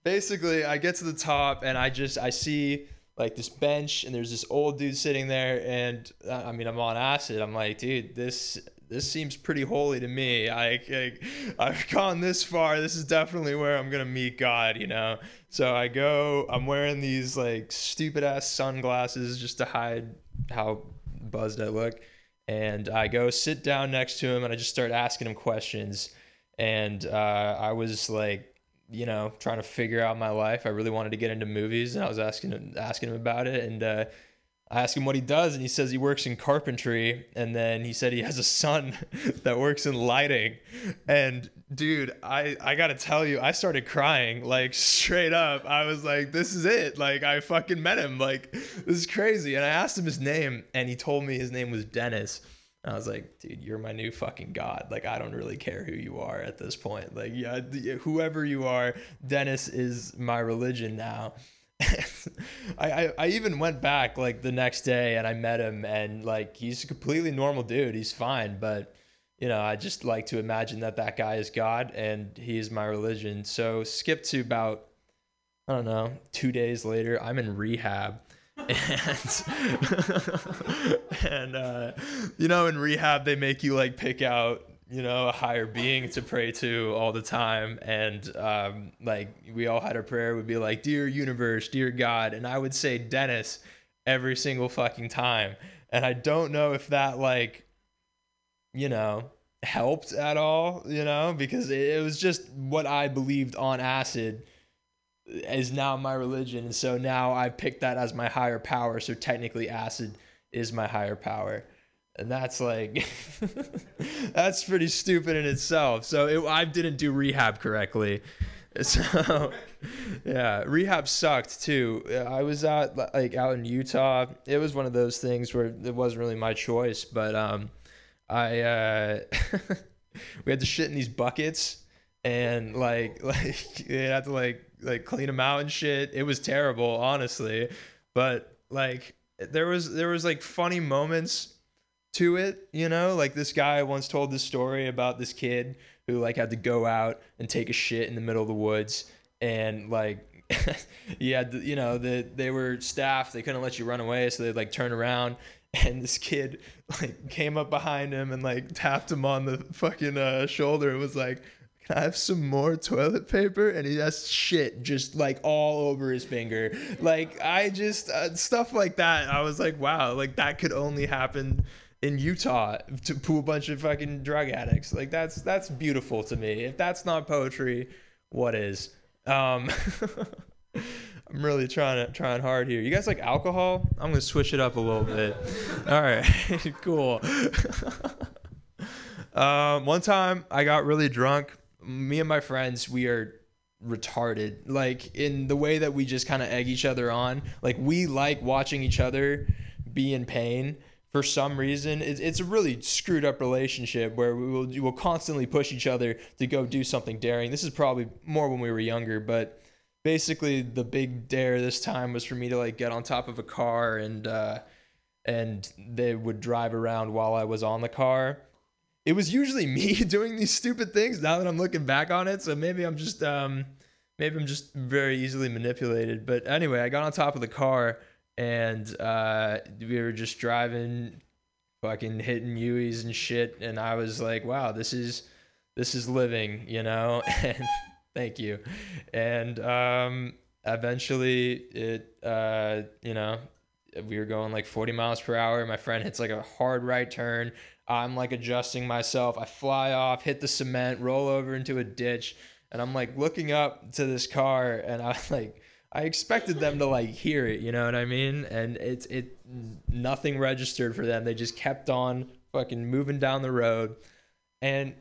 basically i get to the top and i just i see like this bench and there's this old dude sitting there and uh, i mean i'm on acid. I'm like dude this this seems pretty holy to me. I, I i've gone this far. This is definitely where i'm gonna meet god you know? So i go i'm wearing these like stupid ass sunglasses just to hide how buzzed i look. And i go sit down next to him and i just start asking him questions. And uh, i was like you know, trying to figure out my life. I really wanted to get into movies, and I was asking him, asking him about it, and uh, I asked him what he does, and he says he works in carpentry, and then he said he has a son that works in lighting. And dude, I I gotta tell you, I started crying like straight up. I was like, this is it. Like I fucking met him. Like this is crazy. And I asked him his name, and he told me his name was Dennis. I was like, dude, you're my new fucking god. Like, I don't really care who you are at this point. Like, yeah, whoever you are, Dennis is my religion now. I, I, I even went back like the next day and I met him and like he's a completely normal dude. He's fine, but you know, I just like to imagine that that guy is God and he is my religion. So skip to about I don't know, two days later, I'm in rehab. And and uh, you know, in rehab they make you like pick out you know a higher being to pray to all the time. And um, like we all had a prayer. Would be like dear universe dear god. And i would say dennis every single fucking time. And i don't know if that like you know helped at all you know because it, it was just what i believed on acid is now my religion. And so now i picked that as my higher power. So technically acid is my higher power. And that's like that's pretty stupid in itself. So it, i didn't do rehab correctly. So yeah rehab sucked too. I was out like out in utah. It was one of those things where it wasn't really my choice but um i uh we had to shit in these buckets and like like you had to like like clean them out and shit. It was terrible honestly. But like there was there was like funny moments to it, you know? Like this guy once told this story about this kid who like had to go out and take a shit in the middle of the woods. And like he had to, you know, the they were staffed. They couldn't let you run away, so they'd like turn around. And this kid like came up behind him and like tapped him on the fucking uh, shoulder and was like can I have some more toilet paper? And he has shit just like all over his finger. Like I just uh, stuff like that. I was like, wow, like that could only happen in Utah to to a bunch of fucking drug addicts. Like that's that's beautiful to me. If that's not poetry, what is? Um, I'm really trying to trying hard here. You guys like alcohol? I'm gonna switch it up a little bit. All right, cool. um, one time I got really drunk. Me and my friends, we are retarded. Like in the way that we just kind of egg each other on. Like we like watching each other be in pain for some reason. It's, it's a really screwed up relationship where we will we will constantly push each other to go do something daring. This is probably more when we were younger, but basically the big dare this time was for me to like get on top of a car and uh, and they would drive around while I was on the car. It was usually me doing these stupid things. Now that I'm looking back on it, so maybe I'm just um, maybe I'm just very easily manipulated. But anyway, I got on top of the car and uh, we were just driving, fucking hitting U's and shit. And I was like, wow, this is this is living, you know. And thank you. And um, eventually, it uh, you know, we were going like 40 miles per hour. My friend hits like a hard right turn. I'm like adjusting myself. I fly off, hit the cement, roll over into a ditch, and I'm like looking up to this car, and I like I expected them to like hear it, you know what I mean? And it's it nothing registered for them. They just kept on fucking moving down the road. And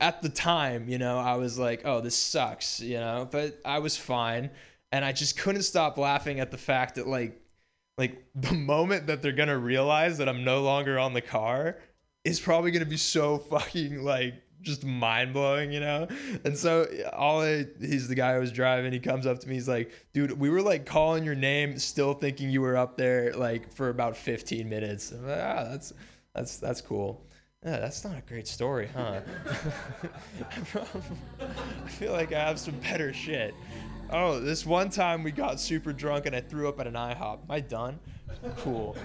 at the time, you know, I was like, "Oh, this sucks," you know, but I was fine, and I just couldn't stop laughing at the fact that like like the moment that they're to realize that I'm no longer on the car is probably going to be so fucking like just mind blowing, you know? And so all he's the guy who was driving. He comes up to me. He's like, dude, we were like calling your name, still thinking you were up there like for about 15 minutes. Like, ah, that's, that's, that's cool. Yeah, that's not a great story, huh? I feel like I have some better shit. Oh, this one time we got super drunk and I threw up at an IHOP. Am I done? Cool.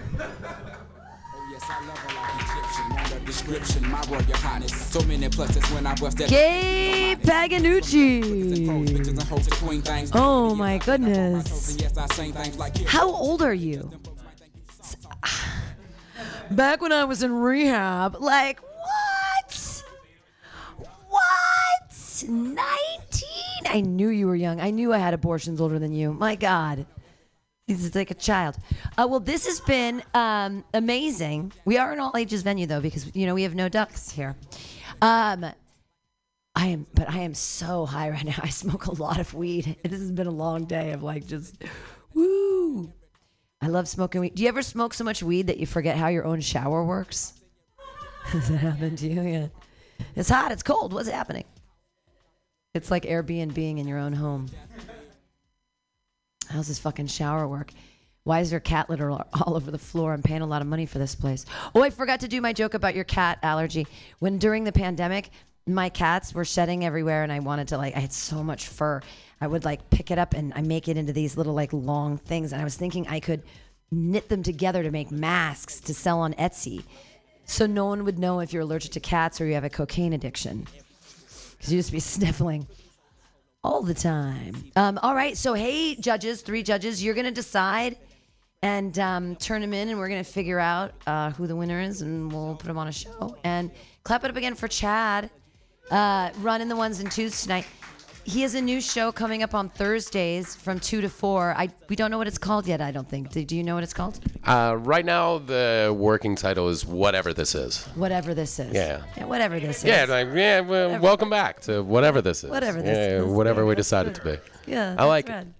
Yes, I love her like Egyptian. On the description, my royal highness. So many pluses when I bust that. Gabe Paganucci. Oh my goodness. How old are you? Back when I was in rehab, like what? What? 19? I knew you were young. I knew I had abortions older than you. My God. He's like a child. Uh, well, this has been um, amazing. We are an all ages venue though, because you know we have no ducks here. Um, I am, but I am so high right now. I smoke a lot of weed. This has been a long day of like just, woo. I love smoking weed. Do you ever smoke so much weed that you forget how your own shower works? Has that happened to you? Yeah. It's hot. It's cold. What's happening? It's like Airbnb being in your own home. How's this fucking shower work? Why is there cat litter all over the floor? I'm paying a lot of money for this place. Oh, I forgot to do my joke about your cat allergy. When during the pandemic, my cats were shedding everywhere, and I wanted to like, I had so much fur. I would like pick it up and I make it into these little like long things, and I was thinking I could knit them together to make masks to sell on Etsy, so no one would know if you're allergic to cats or you have a cocaine addiction, because you just be sniffling all the time. Um, all right, so hey, judges, three judges, you're gonna decide and um, turn them in, and we're gonna figure out uh, who the winner is, and we'll put them on a show. And clap it up again for Chad, uh, running the ones and twos tonight. He has a new show coming up on Thursdays from two to four. I we don't know what it's called yet. I don't think. Do, do you know what it's called? Uh, right now, the working title is whatever this is. Whatever this is. Yeah. whatever this Yeah, is. like yeah. Well, Whatever. welcome back to whatever this is. Whatever this yeah, is. Whatever Yeah, we decided good. to be. Yeah, I like rad.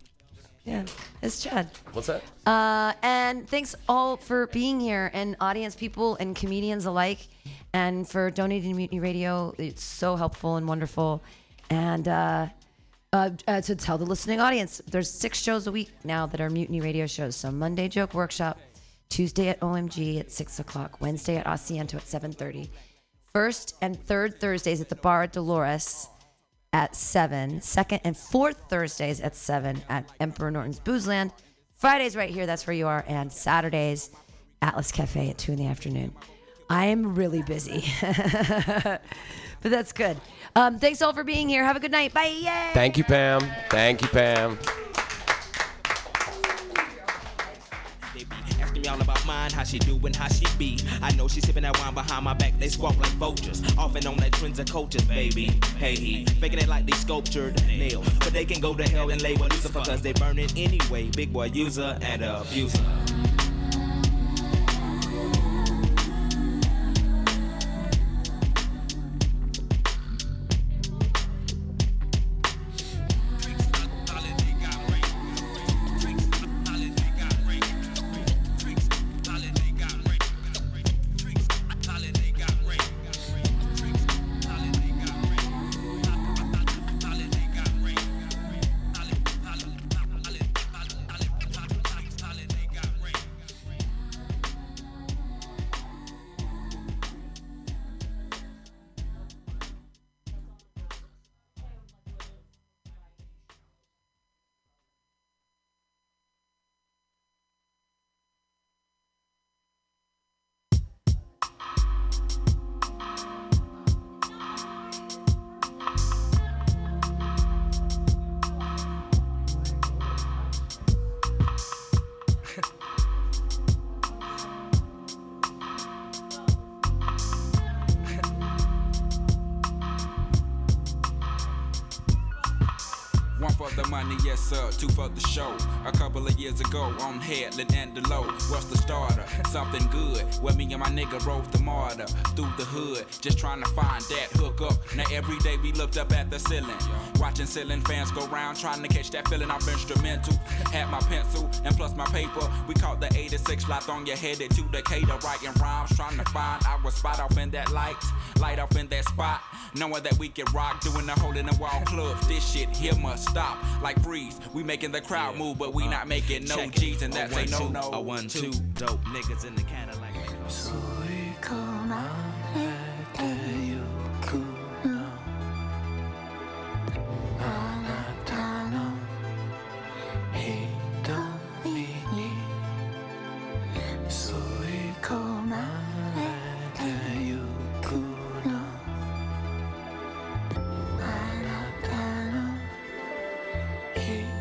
Yeah, it's Chad. What's that? Uh, and thanks all for being here, and audience people and comedians alike, and for donating to Mutiny Radio. It's so helpful and wonderful. And uh, uh, uh, to tell the listening audience, there's six shows a week now that are Mutiny Radio shows. So Monday Joke Workshop, Tuesday at OMG at six o'clock, Wednesday at Asiento at seven thirty, first and third Thursdays at the Bar at Dolores at 7. Second and fourth Thursdays at 7 at Emperor Norton's Boozeland. Fridays right here, that's where you are. And Saturdays, Atlas Cafe at 2 in the afternoon. I'm really busy. but that's good. Um, thanks all for being here. Have a good night. Bye. Yay. Thank you, Pam. Thank you, Pam. All about mine, how she do how she be. I know she sipping that wine behind my back, they squawk like vultures. Off and on that trends of cultures, baby. Hey, he faking it like they sculptured nail. But they can go to hell and label Lucifer cause they burn it anyway. Big boy user and abuser. On the low, what's the starter? Something good. Where me and my nigga rode the MARTA through the hood, just trying to find that hook every day we looked up at the ceiling, watching ceiling fans go round, trying to catch that feeling off instrumental. Had my pencil and plus my paper. We caught the 86 fly on your headed to Decatur, writing rhymes, trying to find our spot off in that light, light off in that spot. Knowing that we can rock, doing the hole in the wall club. This shit here must stop. Like freeze, we making the crowd move, but we uh, not making no G's, and that's A a no one, no. two, a one, two. Dope niggas in the Cadillac. He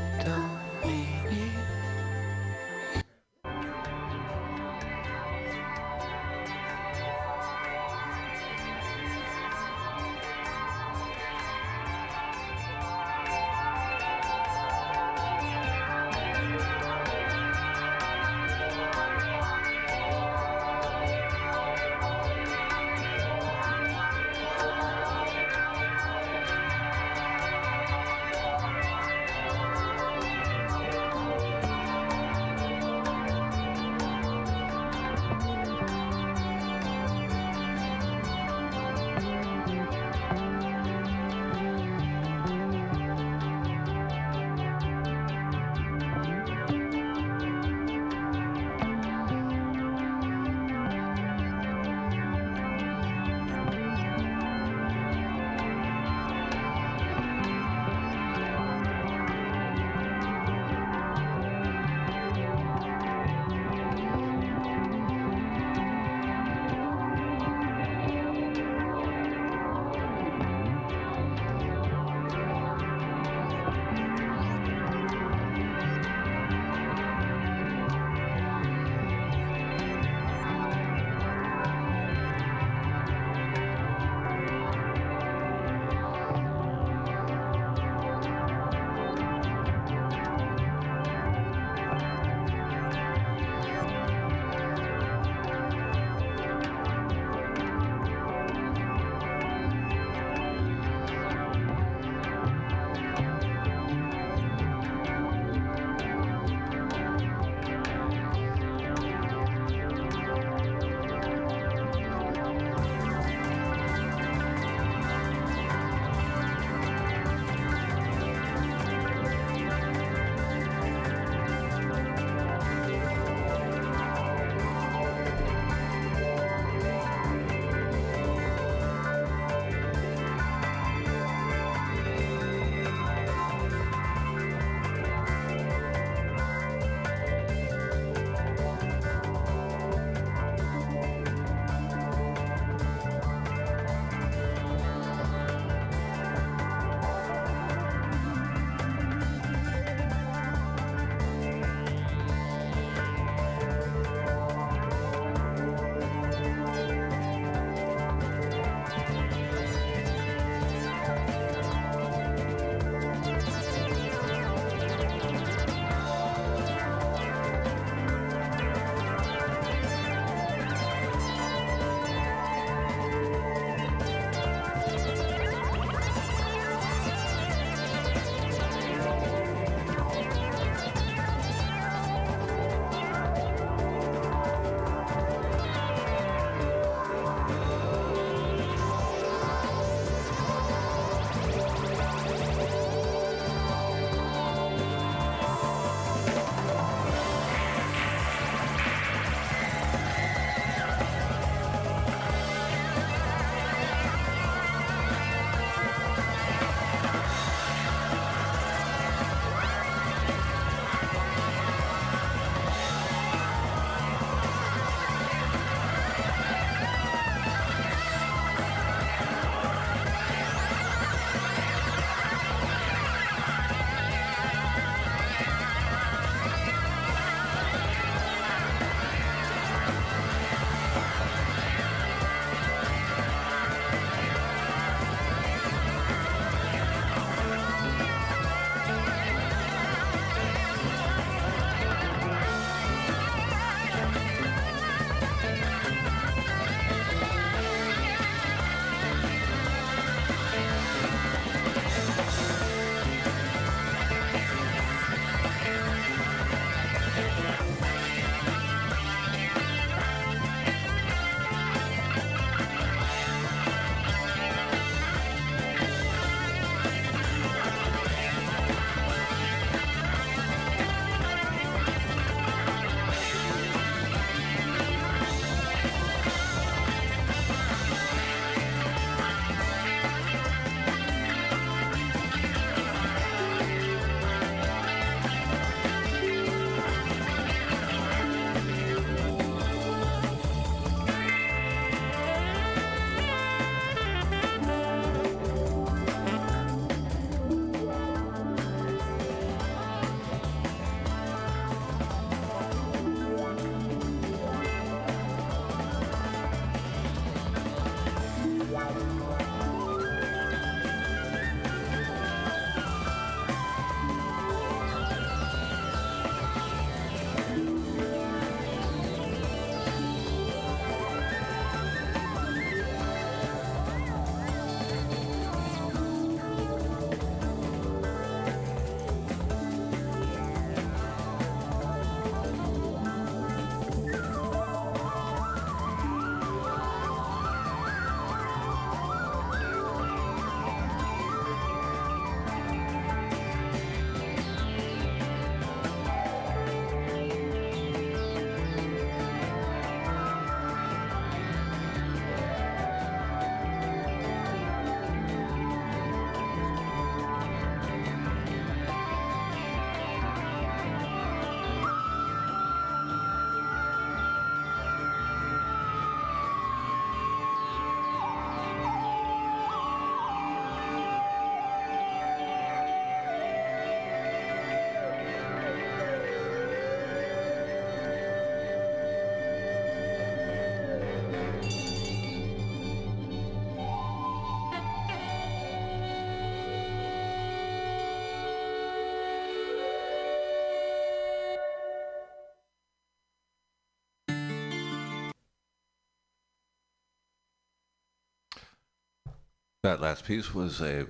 That last piece was a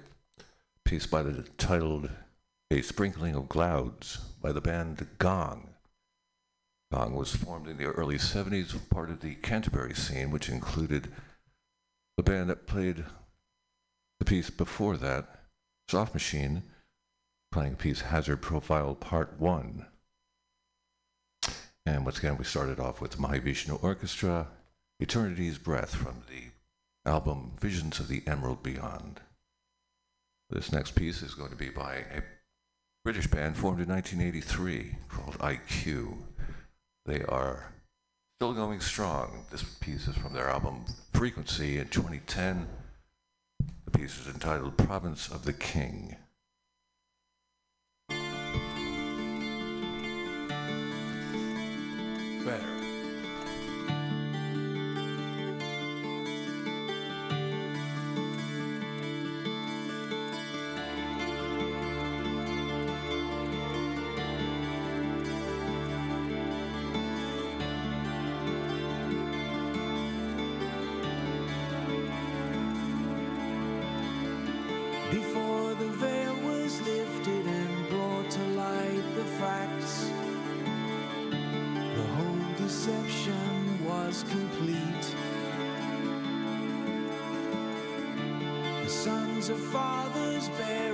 piece by the titled "A Sprinkling of Clouds" by the band Gong. Gong was formed in the early '70s, part of the Canterbury scene, which included the band that played the piece before that, Soft Machine, playing piece Hazard Profile Part One. And once again, we started off with Mahavishnu Orchestra, Eternity's Breath from the album Visions of the Emerald Beyond. This next piece is going to be by a British band formed in 1983 called IQ. They are still going strong. This piece is from their album Frequency in 2010. The piece is entitled Province of the King. Better. Of fathers buried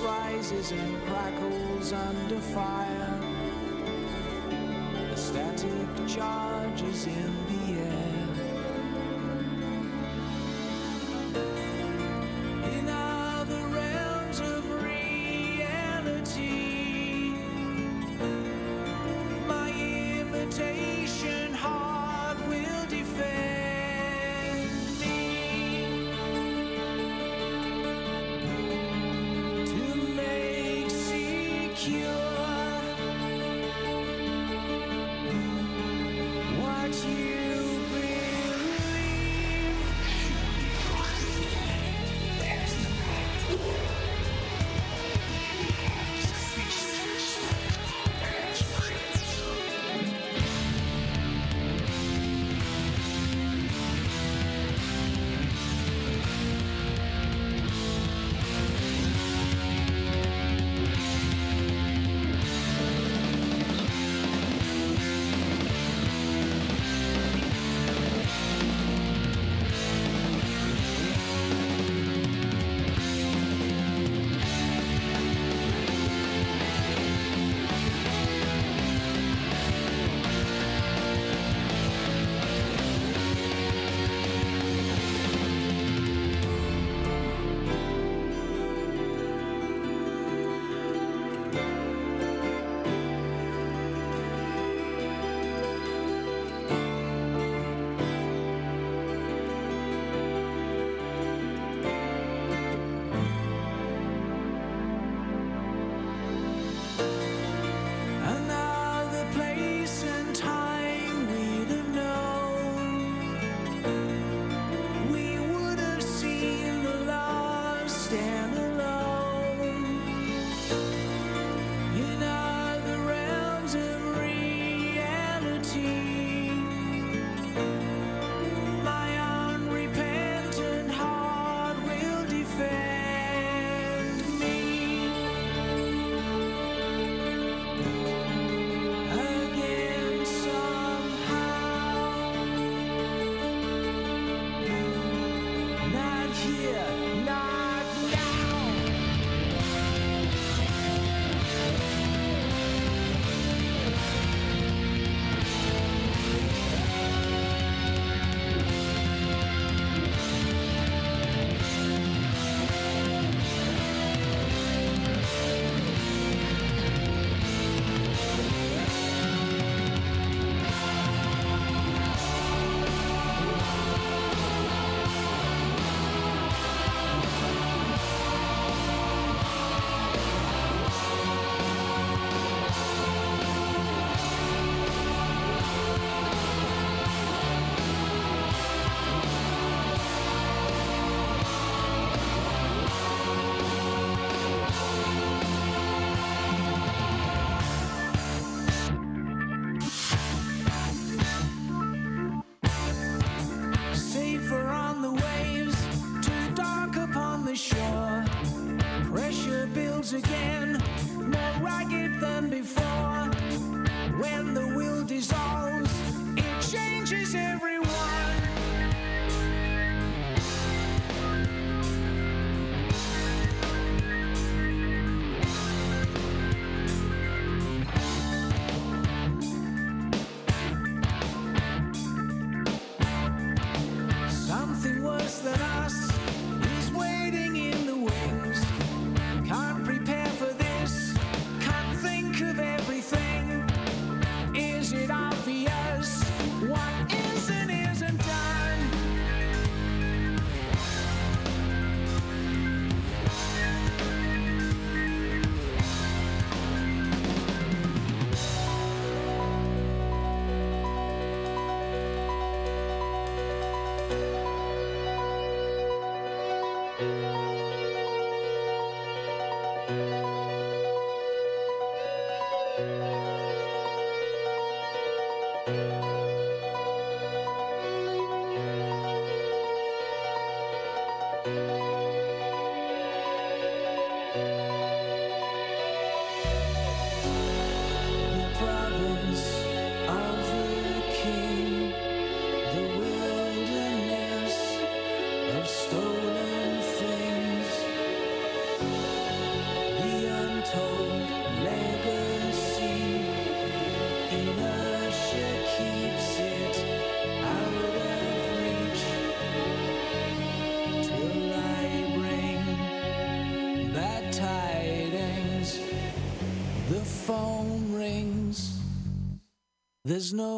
rises and crackles under fire. A static charge is in the air. There's no.